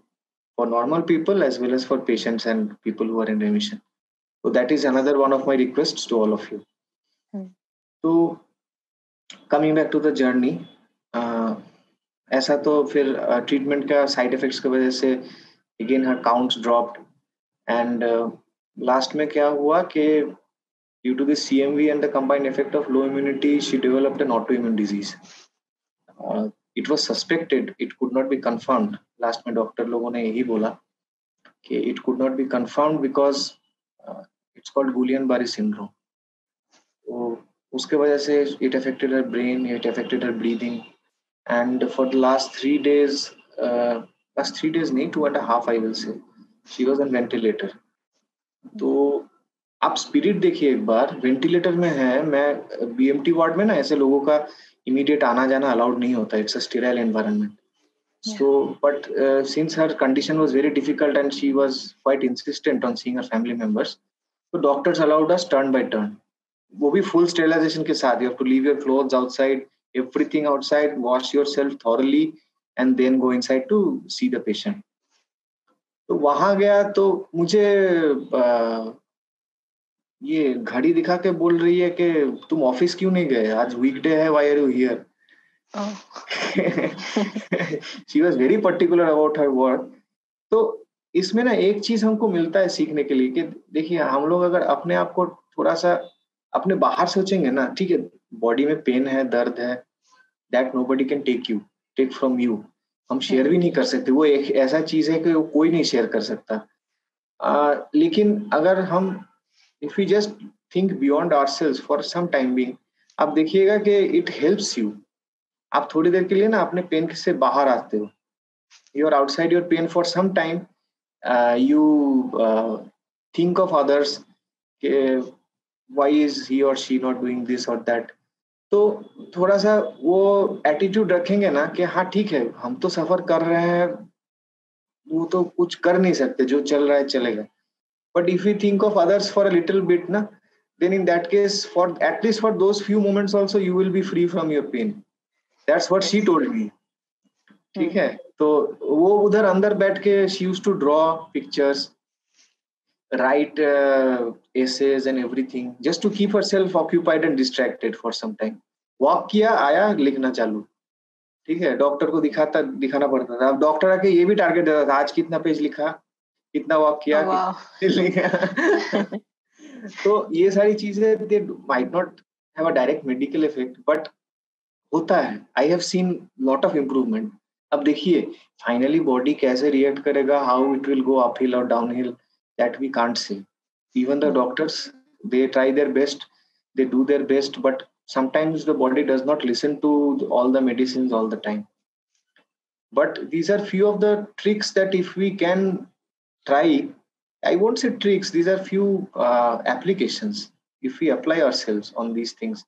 for normal people as well as for patients and people who are in remission So that is another one of my requests to all of you. Hmm. So coming back to the journey, uh, ऐसा तो फिर treatment uh, का side effects की वजह से again her counts dropped and last में क्या हुआ कि due to the CMV and the combined effect of low immunity, she developed an autoimmune disease. Uh, it was suspected, it could not be confirmed. Last में doctor लोगों ने यही बोला कि it could not be confirmed because it's called Guillain Barre syndrome तो उसके वजह से it affected her brain it affected her breathing and for the last three days last three days नहीं two and half I will say she was on ventilator तो आप spirit देखिए एक बार ventilator में है मैं बी एम टी वार्ड में ना ऐसे लोगों का इमिडिएट आना जाना अलाउड नहीं होता it's a sterile environment so but since her condition was very difficult and she was quite insistent on seeing her family members तो doctors allowed us turn by turn वो भी फुल स्टेलाइजेशन के साथ you have to leave your clothes outside everything outside wash your thoroughly and then go in to see the patient तो वहाँ गया तो मुझे ये घड़ी दिखा के बोल रही है कि तुम ऑफ़िस क्यों नहीं गए? आज वीकडे है why are you here she was very particular about her word तो इसमें ना एक चीज़ हमको मिलता है सीखने के लिए कि देखिए हम लोग अगर अपने आप को थोड़ा सा अपने बाहर सोचेंगे ना ठीक है बॉडी में पेन है दर्द है that nobody can take you take from you. हम शेयर भी नहीं कर सकते वो एक ऐसा चीज़ है कि वो कोई नहीं शेयर कर सकता। आ, लेकिन अगर हम if you just think beyond ourselves for some time being आप देखिएगा कि इट हेल्प्स यू आप थोड़ी देर के लिए ना अपने पेन से बाहर आते हो। You are outside your pain for some time uh, you uh, think of others okay, why is he or she not doing this or that तो थोड़ा सा वो एटीट्यूड रखेंगे ना कि हाँ ठीक है हम तो सफ़र कर रहे हैं वो तो कुछ कर नहीं सकते जो चल रहा है चलेगा but if you think of others for a little bit ना in that case for at least for those few moments also you will be free from your pain that's what she told me ठीक है? तो वो उधर अंदर बैठ के she use to draw pictures write uh, essays and everything just to keep herself occupied and distracted for some time walk किया आया लिखना चालू। ठीक है? डॉक्टर को दिखाता दिखाना पड़ता था। अब डॉक्टर आके ये भी टारगेट देता था आज कितना पेज लिखा कितना वॉक किया oh, *laughs* तो ये सारी चीज़ें they might not have a direct medical effect but होता है। I have seen lot of improvement अब देखिए फाइनली बॉडी कैसे रिएक्ट करेगा how it will go uphill और downhill that we can't say. Even the doctors, they try their best, they do their best, but sometimes the body does not listen to all the medicines all the time. But these are few of the tricks that if we can try, I won't say tricks, these are few uh, applications. If we apply ourselves on these things,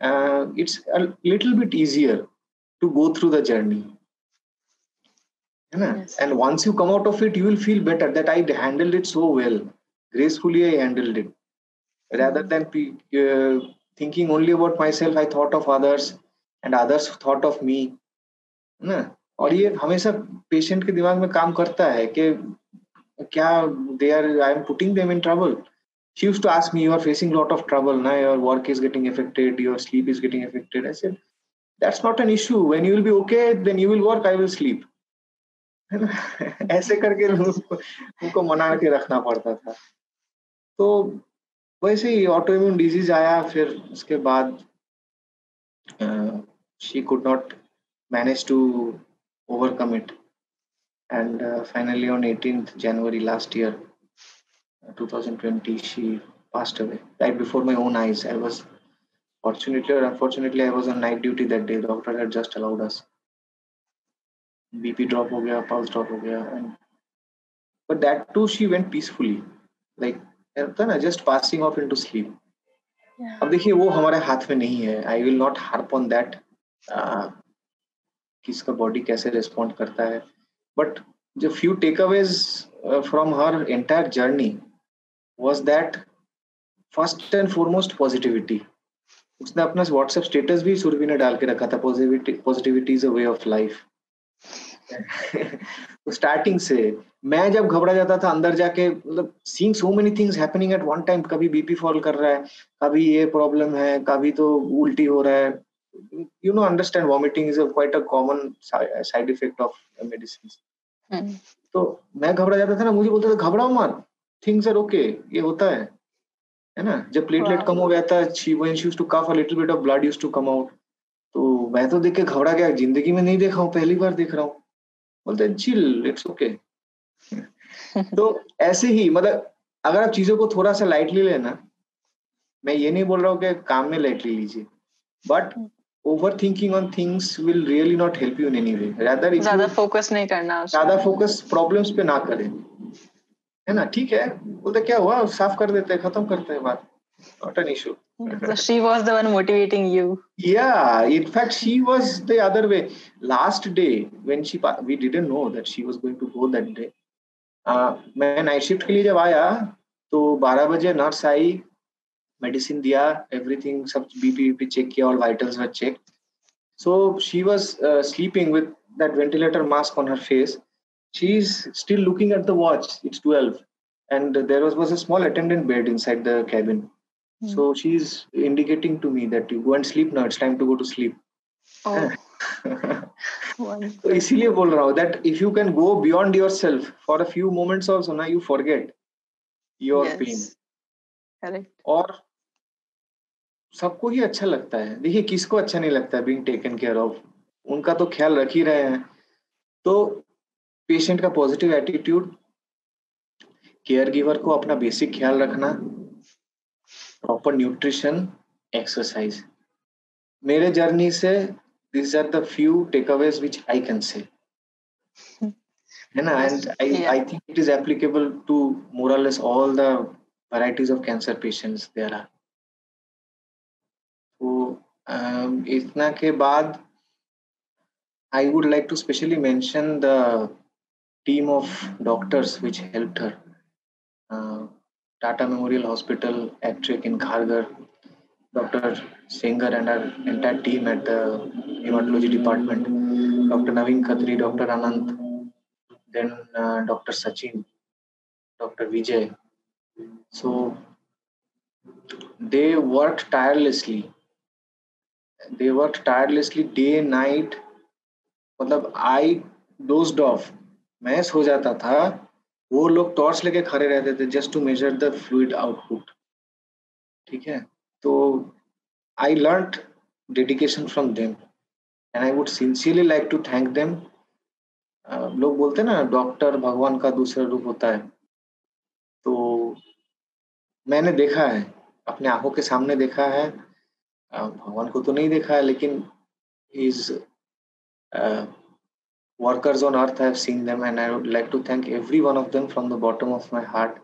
uh, it's a little bit easier to go through the journey Yes. And once you come out of it, you will feel better that I handled it so well. Gracefully, I handled it. Rather than uh, thinking only about myself, I thought of others and others thought of me. ना और ये हमेशा patient के दिमाग में काम करता है कि क्या they are I am putting them in trouble she used to ask me you are facing a lot of trouble now your work is getting affected your sleep is getting affected i said that's not an issue when you will be okay then you will work i will sleep ऐसे करके उनको मना के रखना पड़ता था तो वैसे ही ऑटो इम्यून डिज़ीज़ आया फिर उसके बाद she could not manage to overcome it uh, finally on 18th january last year 2020 she passed away right before my own eyes i was fortunately or unfortunately i was on night duty that day doctor had just allowed us BP drop हो गया pulse drop हो गया and but that too she went peacefully like ना just passing off into sleep अब देखिए वो हमारे हाथ में नहीं है। I will not harp on that किसका बॉडी कैसे रिस्पॉन्ड करता है। बट जो few takeaways from her entire journey was that first and foremost positivity उसने अपना व्हाट्सएप स्टेटस भी सुरभि ने डाल के रखा था positivity positivity is a way of life तो स्टार्टिंग से मैं जब घबरा जाता था अंदर जाके मतलब seeing so many things happening at one time कभी बीपी फॉल कर रहा है कभी ये प्रॉब्लम है कभी तो उल्टी हो रहा है। You know understand vomiting is quite a common side effect of medicine तो मैं घबरा जाता था ना मुझे बोलते थे घबराओ मत थिंग्स आर ओके ये होता है। है ना? जब प्लेटलेट कम हो गया था she when she used to cough a little bit of blood used to come out तो मैं तो देख के घबरा गया ज़िंदगी में नहीं देखा हूँ पहली बार देख रहा हूँ। बोलते चिल इट्स ओके *laughs* तो ऐसे ही मतलब अगर आप चीज़ों को थोड़ा सा लाइटली लेना मैं ये नहीं बोल रहा हूँ कि काम में लाइटली लीजिए but over thinking on things will really not help you in any way rather ज़्यादा फोकस नहीं करना ज़्यादा फोकस प्रॉब्लम्स पे ना करें। है ना? ठीक है? बोलते क्या हुआ? साफ़ कर देते हैं खत्म करते हैं बात। Not an issue. so she was the one motivating you yeah in fact she was the other way last day when she we didn't know that she was going to go that day uh, मैं night shift के लिए जब आया तो 12 बजे nurse आई medicine दिया everything सब बीपी बीपी चेक किया और vitals were check so she was uh, sleeping with that ventilator mask on her face she's still looking at the watch it's 12 and there was, was a small attendant bed inside the cabin Hmm. So she's indicating to me that you go and sleep now. It's time to go to sleep. Oh. *laughs* तो इसीलिए बोल रहा हूँ that if you can go beyond yourself for a few moments also ना you forget your pain और सबको ही अच्छा लगता है देखिए किसको अच्छा नहीं लगता है बीइंग टेकन केयर ऑफ़ उनका तो ख्याल रख ही रहे हैं तो पेशेंट का पॉजिटिव एटीट्यूड केयर गिवर को अपना बेसिक ख्याल रखना प्रॉपर न्यूट्रिशन एक्सरसाइज मेरे जर्नी से this are the few takeaways which I can say बाद I would like to specially mention team of doctors which help her Tata Memorial Hospital, Actric in Khargar, Dr. Singer and our entire team at the hematology department, Dr. Naveen Khatri, Dr. Anand, then uh, Dr. Sachin, Dr. Vijay. So they worked tirelessly. They worked tirelessly day, night, मतलब I dose of मैं सो जाता था वो लोग torch लेके खड़े रहते थे just to measure the fluid output ठीक है? तो I learn dedication from them and I would sincerely like to thank them लोग बोलते हैं ना डॉक्टर भगवान का दूसरा रूप होता है। तो मैंने देखा है अपने आँखों के सामने देखा है। भगवान को तो नहीं देखा है लेकिन is uh, workers on earth. I've seen them, and I would like to thank every one of them from the bottom of my heart.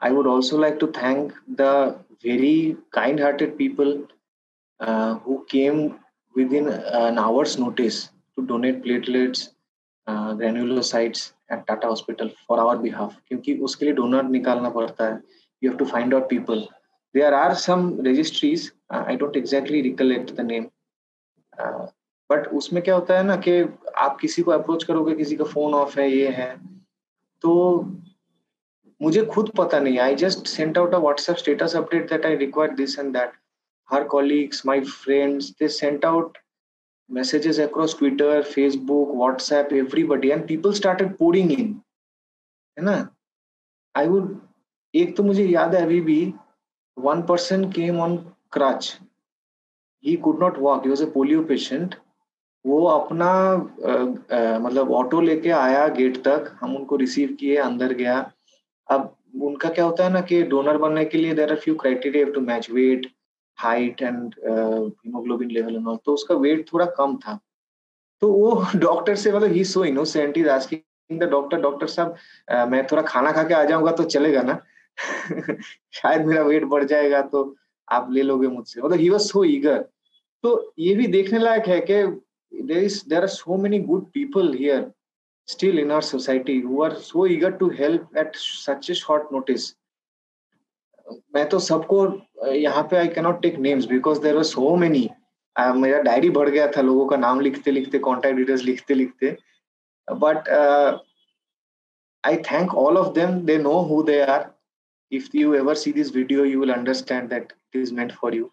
I would also like to thank the very kind hearted people uh, who came within an hour's notice to donate platelets, uh, granulocytes at Tata Hospital for our behalf. क्योंकि उसके लिए donor निकालना पड़ता है You have to find out people. There are some registries. Uh, I don't exactly recollect the name. Uh, but उसमें क्या होता है ना कि आप किसी को अप्रोच करोगे, किसी का फ़ोन ऑफ़ है, ये है तो मुझे खुद पता नहीं I just sent out a WhatsApp status update that I require this and that her colleagues my friends they sent out messages across twitter, facebook, whatsapp, everybody, and people started pouring in. है ना? I would एक तो मुझे याद है अभी भी one person came on crutch he could not walk he was a polio patient वो अपना आ, आ, मतलब ऑटो लेके आया गेट तक हम उनको रिसीव किए अंदर गया। अब उनका क्या होता है ना कि डोनर बनने के लिए there are few criteria to match weight height and haemoglobin level and all तो उसका वेट थोड़ा कम था। तो वो *laughs* डॉक्टर से मतलब ही so innocent is asking the doctor doctor साहब मैं थोड़ा खाना खा के आ जाऊँगा तो चलेगा ना? *laughs* शायद मेरा वेट बढ़ जाएगा तो आप ले लोगे मुझसे। मतलब ही वाज सो ईगर तो ये भी देखने लायक है कि there is there are so many good people here still in our society who are so eager to help at such a short notice मैं तो सबको यहाँ पे I cannot take names because there are so many मेरा diary बढ़ गया था लोगों का नाम लिखते लिखते कॉन्टेक्ट डिटेल्स लिखते लिखते but I thank all of them they know who they are if you ever see this video you will understand that it is meant for you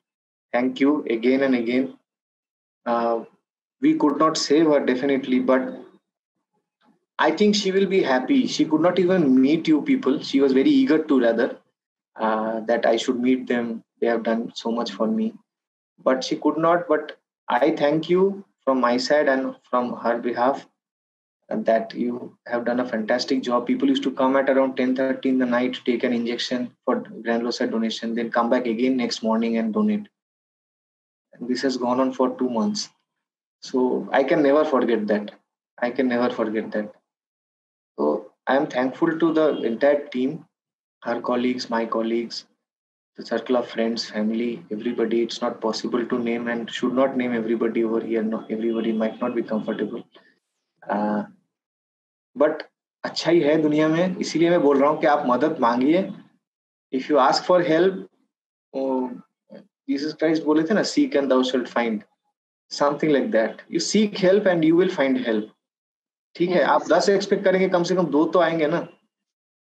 thank you again and again uh, we could not save her definitely but i think she will be happy. She could not even meet you people. She was very eager to rather uh, that i should meet them. They have done so much for me. But she could not but i thank you from my side and from her behalf that you have done a fantastic job. People used to come at around 10 30 in the night take an injection for granulocyte donation then come back again next morning and donate. And this has gone on for two months so I can never forget that. I can never forget that. So I am thankful to the entire team, our colleagues, my colleagues, the circle of friends, family, everybody. It's not possible to name and should not name everybody over here. No, everybody might not be comfortable. Uh, but अच्छा ही है दुनिया में इसीलिए मैं बोल रहा हूँ कि आप मदद मांगिए if you ask for help Jesus Christ बोले थे ना seek and thou should find something like that you seek help and you will find help ठीक है आप दस एक्सपेक्ट करेंगे कम से कम दो तो आएँगे ना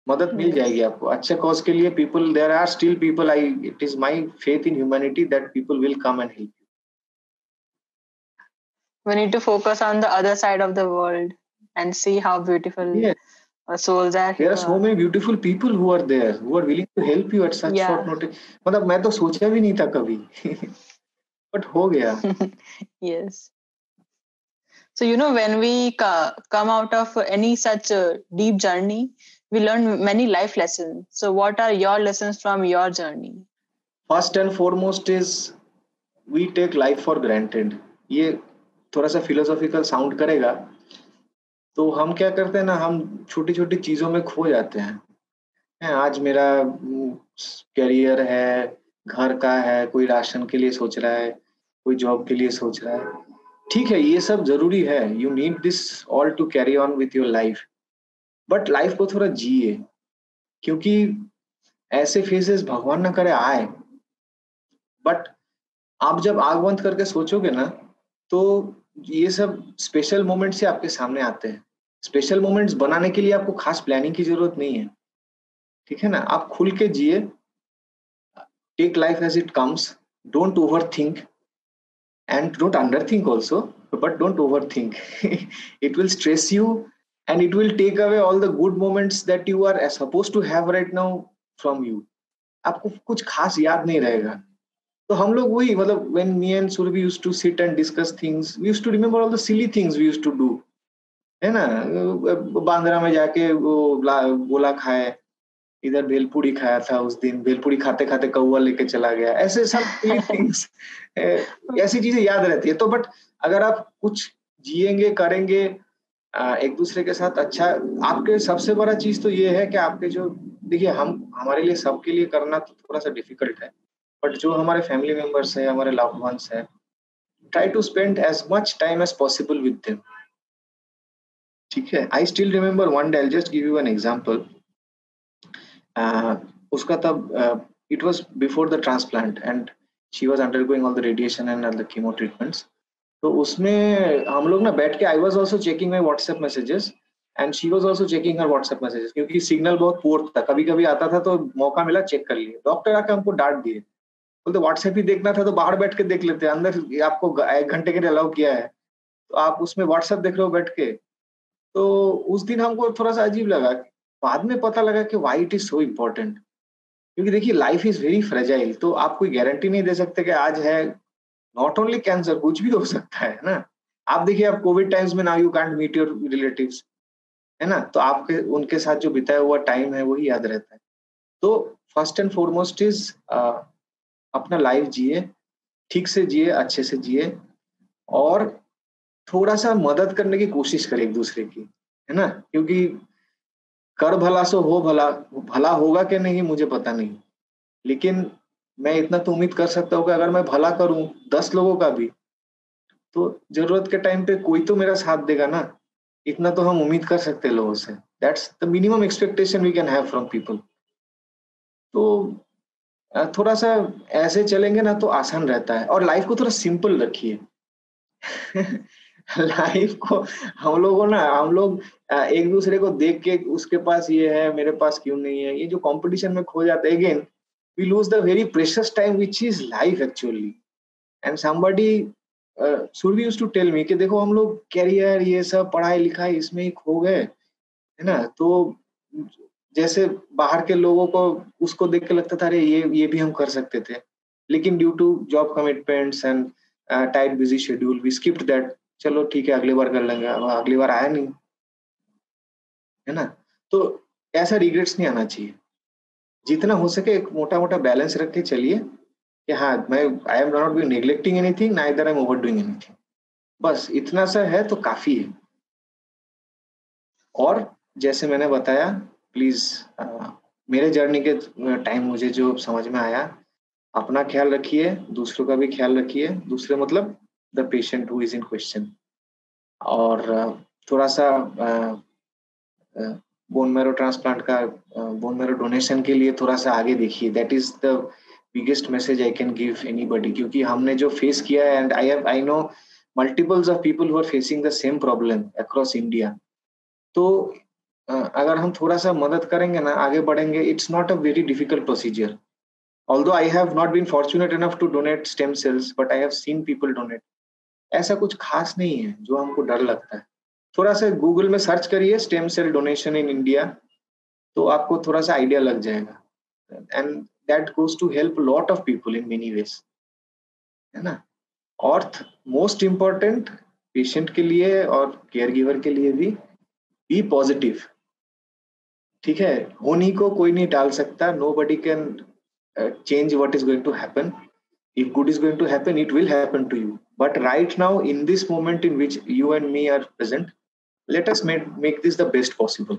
मदद मिल जाएगी आपको अच्छे कॉज के लिए people there are still people I it is my faith in humanity that people will come and help we need to focus on the other side of the world and see how beautiful yes. souls are there are so many beautiful people who are there who are willing to help you at such yeah. short notice मतलब मैं तो सोचा भी नहीं था कभी but हो गया। Yes so you know when we come out of any such deep journey we learn many life lesson so what are your lesson from your journey first and foremost is we take life for granted ये थोड़ा सा philosophical sound करेगा। तो हम क्या करते हैं ना हम छोटी छोटी चीज़ों में खो जाते हैं। आज मेरा करियर है घर का है, कोई राशन के लिए सोच रहा है, कोई जॉब के लिए सोच रहा है। ठीक है, ये सब ज़रूरी है। You need this all to carry on with your life but life को थोड़ा जिए, क्योंकि ऐसे फेजेस भगवान ना करे आए। बट आप जब आग बंद करके सोचोगे ना तो ये सब स्पेशल मोमेंट्स से आपके सामने आते हैं। स्पेशल मोमेंट्स बनाने के लिए आपको खास प्लानिंग की ज़रूरत नहीं है। ठीक है ना? आप खुल के जिए it comes don't over think and don't under think also but don't over think it will stress you and it will take away all the good moments that you are supposed to have right now from you आपको कुछ खास याद नहीं रहेगा तो हम लोग वही मतलब when me and Surabhi used to sit and discuss things we used to remember all the silly things we used to do है ना बांद्रा में जाके वो गोला खाए इधर भेलपुड़ी खाया था उस दिन भेलपुड़ी खाते खाते कौआ लेके चला गया। ऐसे सब *laughs* थिंग्स ऐसी चीज़ें याद रहती है। तो बट अगर आप कुछ जिएँगे करेंगे एक दूसरे के साथ अच्छा आपके सबसे बड़ा चीज़ तो ये है कि आपके जो देखिए हम हमारे लिए सबके लिए करना तो थोड़ा सा डिफ़िकल्ट है। बट जो हमारे फैमिली मेंबर्स है हमारे लव वंस है try to spend as much time as possible with them ठीक है? I still remember one day just give you an example उसका तब it was before the transplant and she was undergoing all the radiation and all the chemo treatments तो उसमें हम लोग ना बैठ के I was also checking my WhatsApp messages and she was also checking her WhatsApp messages क्योंकि signal बहुत poor था। कभी कभी आता था तो मौका मिला चेक कर लिए। डॉक्टर आके हमको डांट दिए। बोलते व्हाट्सएप ही देखना था तो बाहर बैठ के देख लेते। अंदर आपको एक घंटे के लिए अलाउ किया है। तो आप उसमें व्हाट्सएप देख रहे हो बैठ के। तो उस दिन हमको थोड़ा सा अजीब लगा बाद में पता लगा कि why it is so important क्योंकि देखिए लाइफ इज़ वेरी फ्रेजाइल तो आप कोई गारंटी नहीं दे सकते कि आज है नॉट ओनली कैंसर कुछ भी हो सकता है, ना? आप देखिए, आप कोविड टाइम्स में ना you can't meet your relatives है ना? तो आपके, उनके साथ जो बिताया हुआ टाइम है, वही याद रहता है। तो फ़र्स्ट एंड फॉरमोस्ट इज़ अपना लाइफ जिए, ठीक से जिए, अच्छे से जिए, और थोड़ा सा मदद करने की कोशिश करें एक दूसरे की, है ना? क्योंकि कर भला सो हो भला भला होगा कि नहीं, मुझे पता नहीं। लेकिन मैं इतना तो उम्मीद कर सकता हूँ कि अगर मैं भला करूँ, दस लोगों का भी तो ज़रूरत के टाइम पे कोई तो मेरा साथ देगा ना। इतना तो हम उम्मीद कर सकते हैं लोगों से। That's the minimum expectation we can have from people तो थोड़ा सा ऐसे चलेंगे ना तो आसान रहता है। और लाइफ को थोड़ा सिंपल रखिए। *laughs* लाइफ को हम लोगों ना हम लोग एक दूसरे को देख के उसके पास ये है मेरे पास क्यों नहीं है? ये जो कंपटीशन में खो जाता है again lose the very precious time which is life actually. And somebody uh, Survi used to tell me कि देखो हम लोग कैरियर ये सब पढ़ाई लिखाई इसमें ही खो गए है ना? तो जैसे बाहर के लोगों को उसको देख के लगता था अरे ये ये भी हम कर सकते थे। लेकिन due to job commitments and tight busy schedule we skipped that चलो ठीक है, अगली बार कर लेंगे। अगली बार आया नहीं। है ना? तो ऐसा रिग्रेट्स नहीं आना चाहिए। जितना हो सके एक मोटा मोटा बैलेंस रख के चलिए कि हाँ मैं I am not be neglecting anything ना इधर I am over doing anything बस, इतना सा है तो काफ़ी है। और जैसे मैंने बताया प्लीज़ मेरे जर्नी के टाइम मुझे जो समझ में आया, अपना ख्याल रखिए, दूसरों का भी ख्याल रखिए। दूसरे मतलब the patient who is in question और थोड़ा सा बोन मेरो ट्रांसप्लांट का बोन मेरो डोनेशन के लिए थोड़ा सा आगे देखिए। That is the biggest message I can give anybody क्योंकि हमने जो फेस किया है and I have I know multiples of people who are facing the same problem across India तो अगर हम थोड़ा सा मदद करेंगे ना आगे बढ़ेंगे it's not a very difficult procedure although I have not been fortunate enough to donate stem cells, but I have seen people donate. ऐसा कुछ खास नहीं है जो हमको डर लगता है। थोड़ा सा गूगल में सर्च करिए stem cell donation in India तो आपको थोड़ा सा आइडिया लग जाएगा। And that goes to help lot of people in many ways है ना? और मोस्ट इंपॉर्टेंट पेशेंट के लिए और केयर गिवर के लिए भी बी पॉजिटिव ठीक है? होनी को कोई नहीं डाल सकता nobody can change what is going to happen if good is going to happen it will happen to you but right now in this moment in which you and me are present let let make make this the best possible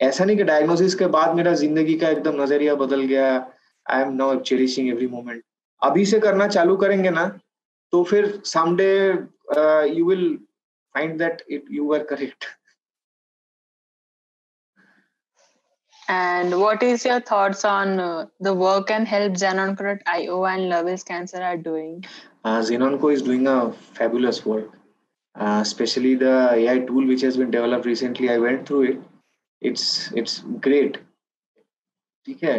ऐसा नहीं कि diagnosis के बाद मेरा ज़िंदगी का एकदम नज़रिया बदल गया I am now cherishing every moment अभी से करना चालू करेंगे ना तो फिर someday uh, you will find that it you were And what is your thoughts on uh, the work and help Xenonco.io and Levels Cancer are doing? Uh, Xenonco is doing a fabulous work, uh, especially the AI tool which has been developed recently. I went through it. It's it's great. ठीक है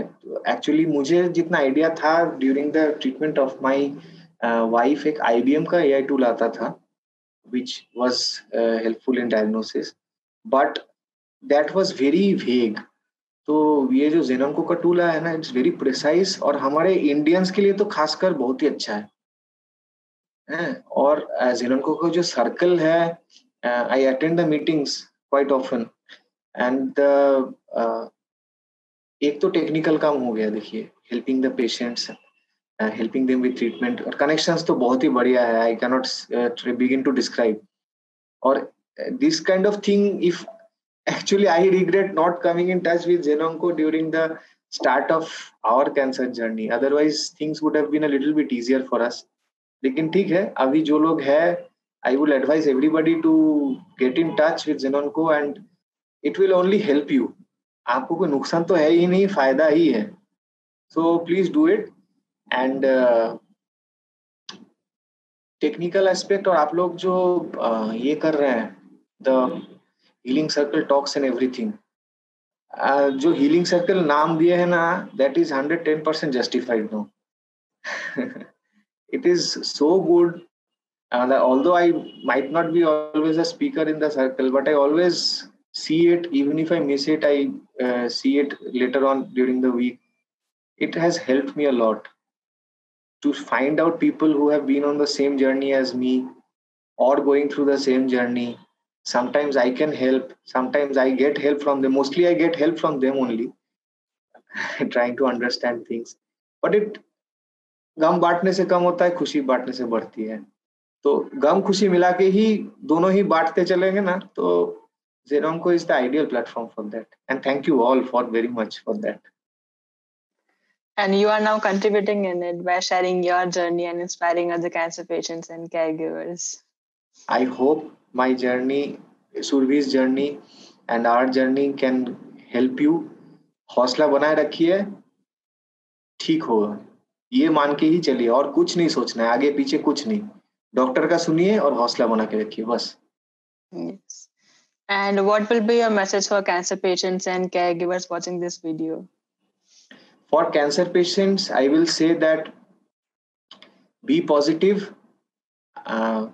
actually मुझे जितना idea था during the treatment of my wife एक IBM का AI tool आता था which was uh, helpful in diagnosis but that was very vague तो ये जो जेनोनको का टूल आया है ना इट्स वेरी प्रिसाइज और हमारे इंडियंस के लिए तो खासकर बहुत ही अच्छा है। है? और जेनोनको का जो सर्कल है I attend the meetings quite often and एक तो टेक्निकल काम हो गया, देखिए helping the patients helping them with treatment और कनेक्शंस तो बहुत ही बढ़िया है I cannot begin to describe और this kind of thing if actually i regret not coming in touch with Xenonco during the start of our cancer journey otherwise things would have been a little bit easier for us लेकिन ठीक है अभी जो लोग है I will advise everybody to get in touch with जेनोनको and it will only help you आपको कोई नुकसान तो है ही नहीं फ़ायदा ही है so please do it and technical aspect और आप लोग जो uh, ये कर रहे हैं the healing circle talks and everything जो हीलिंग सर्कल नाम दिए है ना that is hundred ten percent justified no *laughs* it is so good and although i might not be always a speaker in the circle but i always see it even if i miss it i uh, see it later on during the week it has helped me a lot to find out people who have been on the same journey as me or going through the same journey sometimes i can help sometimes i get help from them mostly i get help from them only *laughs* trying to understand things but it गम बांटने से कम होता है खुशी बांटने से बढ़ती है तो गम खुशी मिला के ही दोनों ही बांटते चलेंगे ना तो Xenonco is the ideal platform for that. And thank you all for very much for that. And you are now contributing in it by sharing your journey and inspiring other cancer patients and caregivers. I hope my journey, Survi's journey, and our journey can help you. हौसला बनाए रखिए ठीक होगा ये मान के ही चलिए और कुछ नहीं सोचना है आगे पीछे कुछ नहीं डॉक्टर का सुनिए और हौसला बना के रखिए बस yes. And what will be your message for cancer patients and caregivers watching this video? For cancer patients, I will say that be positive, uh,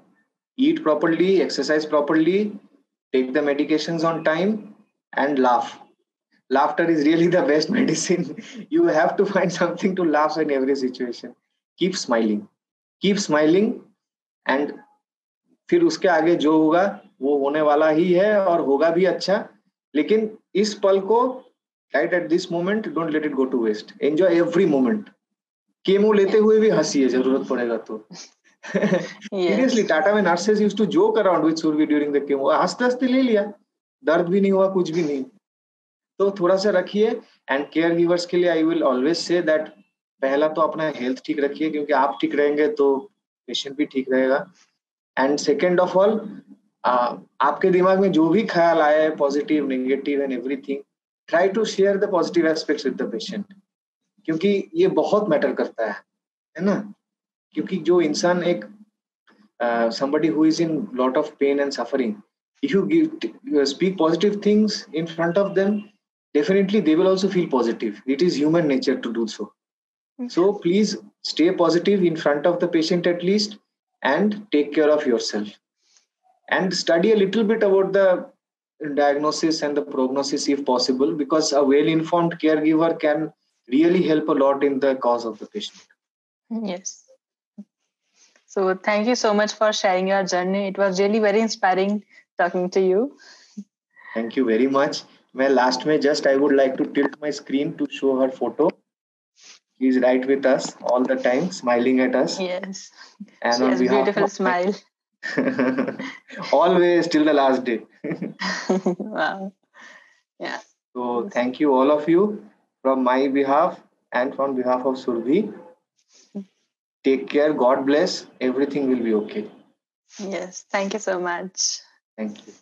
eat properly, exercise properly, take the medications on time, and laugh. Laughter is really the best medicine. you have to find something to laugh in every situation. Keep smiling. Keep smiling and फिर उसके आगे जो होगा वो होने वाला ही है और होगा भी अच्छा लेकिन इस पल को right at this moment don't let it go to waste enjoy every moment chemo लेते हुए भी हँसी ज़रूरत पड़ेगा तो सीरियसली टाटा में nurses used to joke around with Surabhi during the chemo हँसते हँसते ले लिया। दर्द भी नहीं हुआ कुछ भी नहीं। तो थोड़ा सा रखिए एंड केयर गिवर्स के लिए I will always say that पहला तो अपना हेल्थ ठीक रखिए क्योंकि आप ठीक रहेंगे तो पेशेंट भी ठीक रहेगा। एंड सेकेंड ऑफ़ ऑल आपके दिमाग में जो भी ख्याल आया है positive negative and everything try to share the positive aspects with the patient क्योंकि ये बहुत मैटर करता है है ना? क्योंकि जो इंसान एक somebody who is in lot of pain and suffering if you give speak positive things in front of them definitely they will also feel positive it is human nature to do so okay. so please stay positive in front of the patient at least and take care of yourself and study a little bit about the diagnosis and the prognosis if possible because a well informed caregiver can really help a lot in the cause of the patient yes so thank you so much for sharing your journey. It was really very inspiring talking to you. Thank you very much. My last may just I would like to tilt my screen to show her photo. She's right with us all the time, smiling at us. Yes. And she has beautiful smile. *laughs* Always till the last day. *laughs* wow. Yeah. So thank you all of you from my behalf and from behalf of Survi. Take care. God bless. Everything will be okay. Yes. Thank you so much. Thank you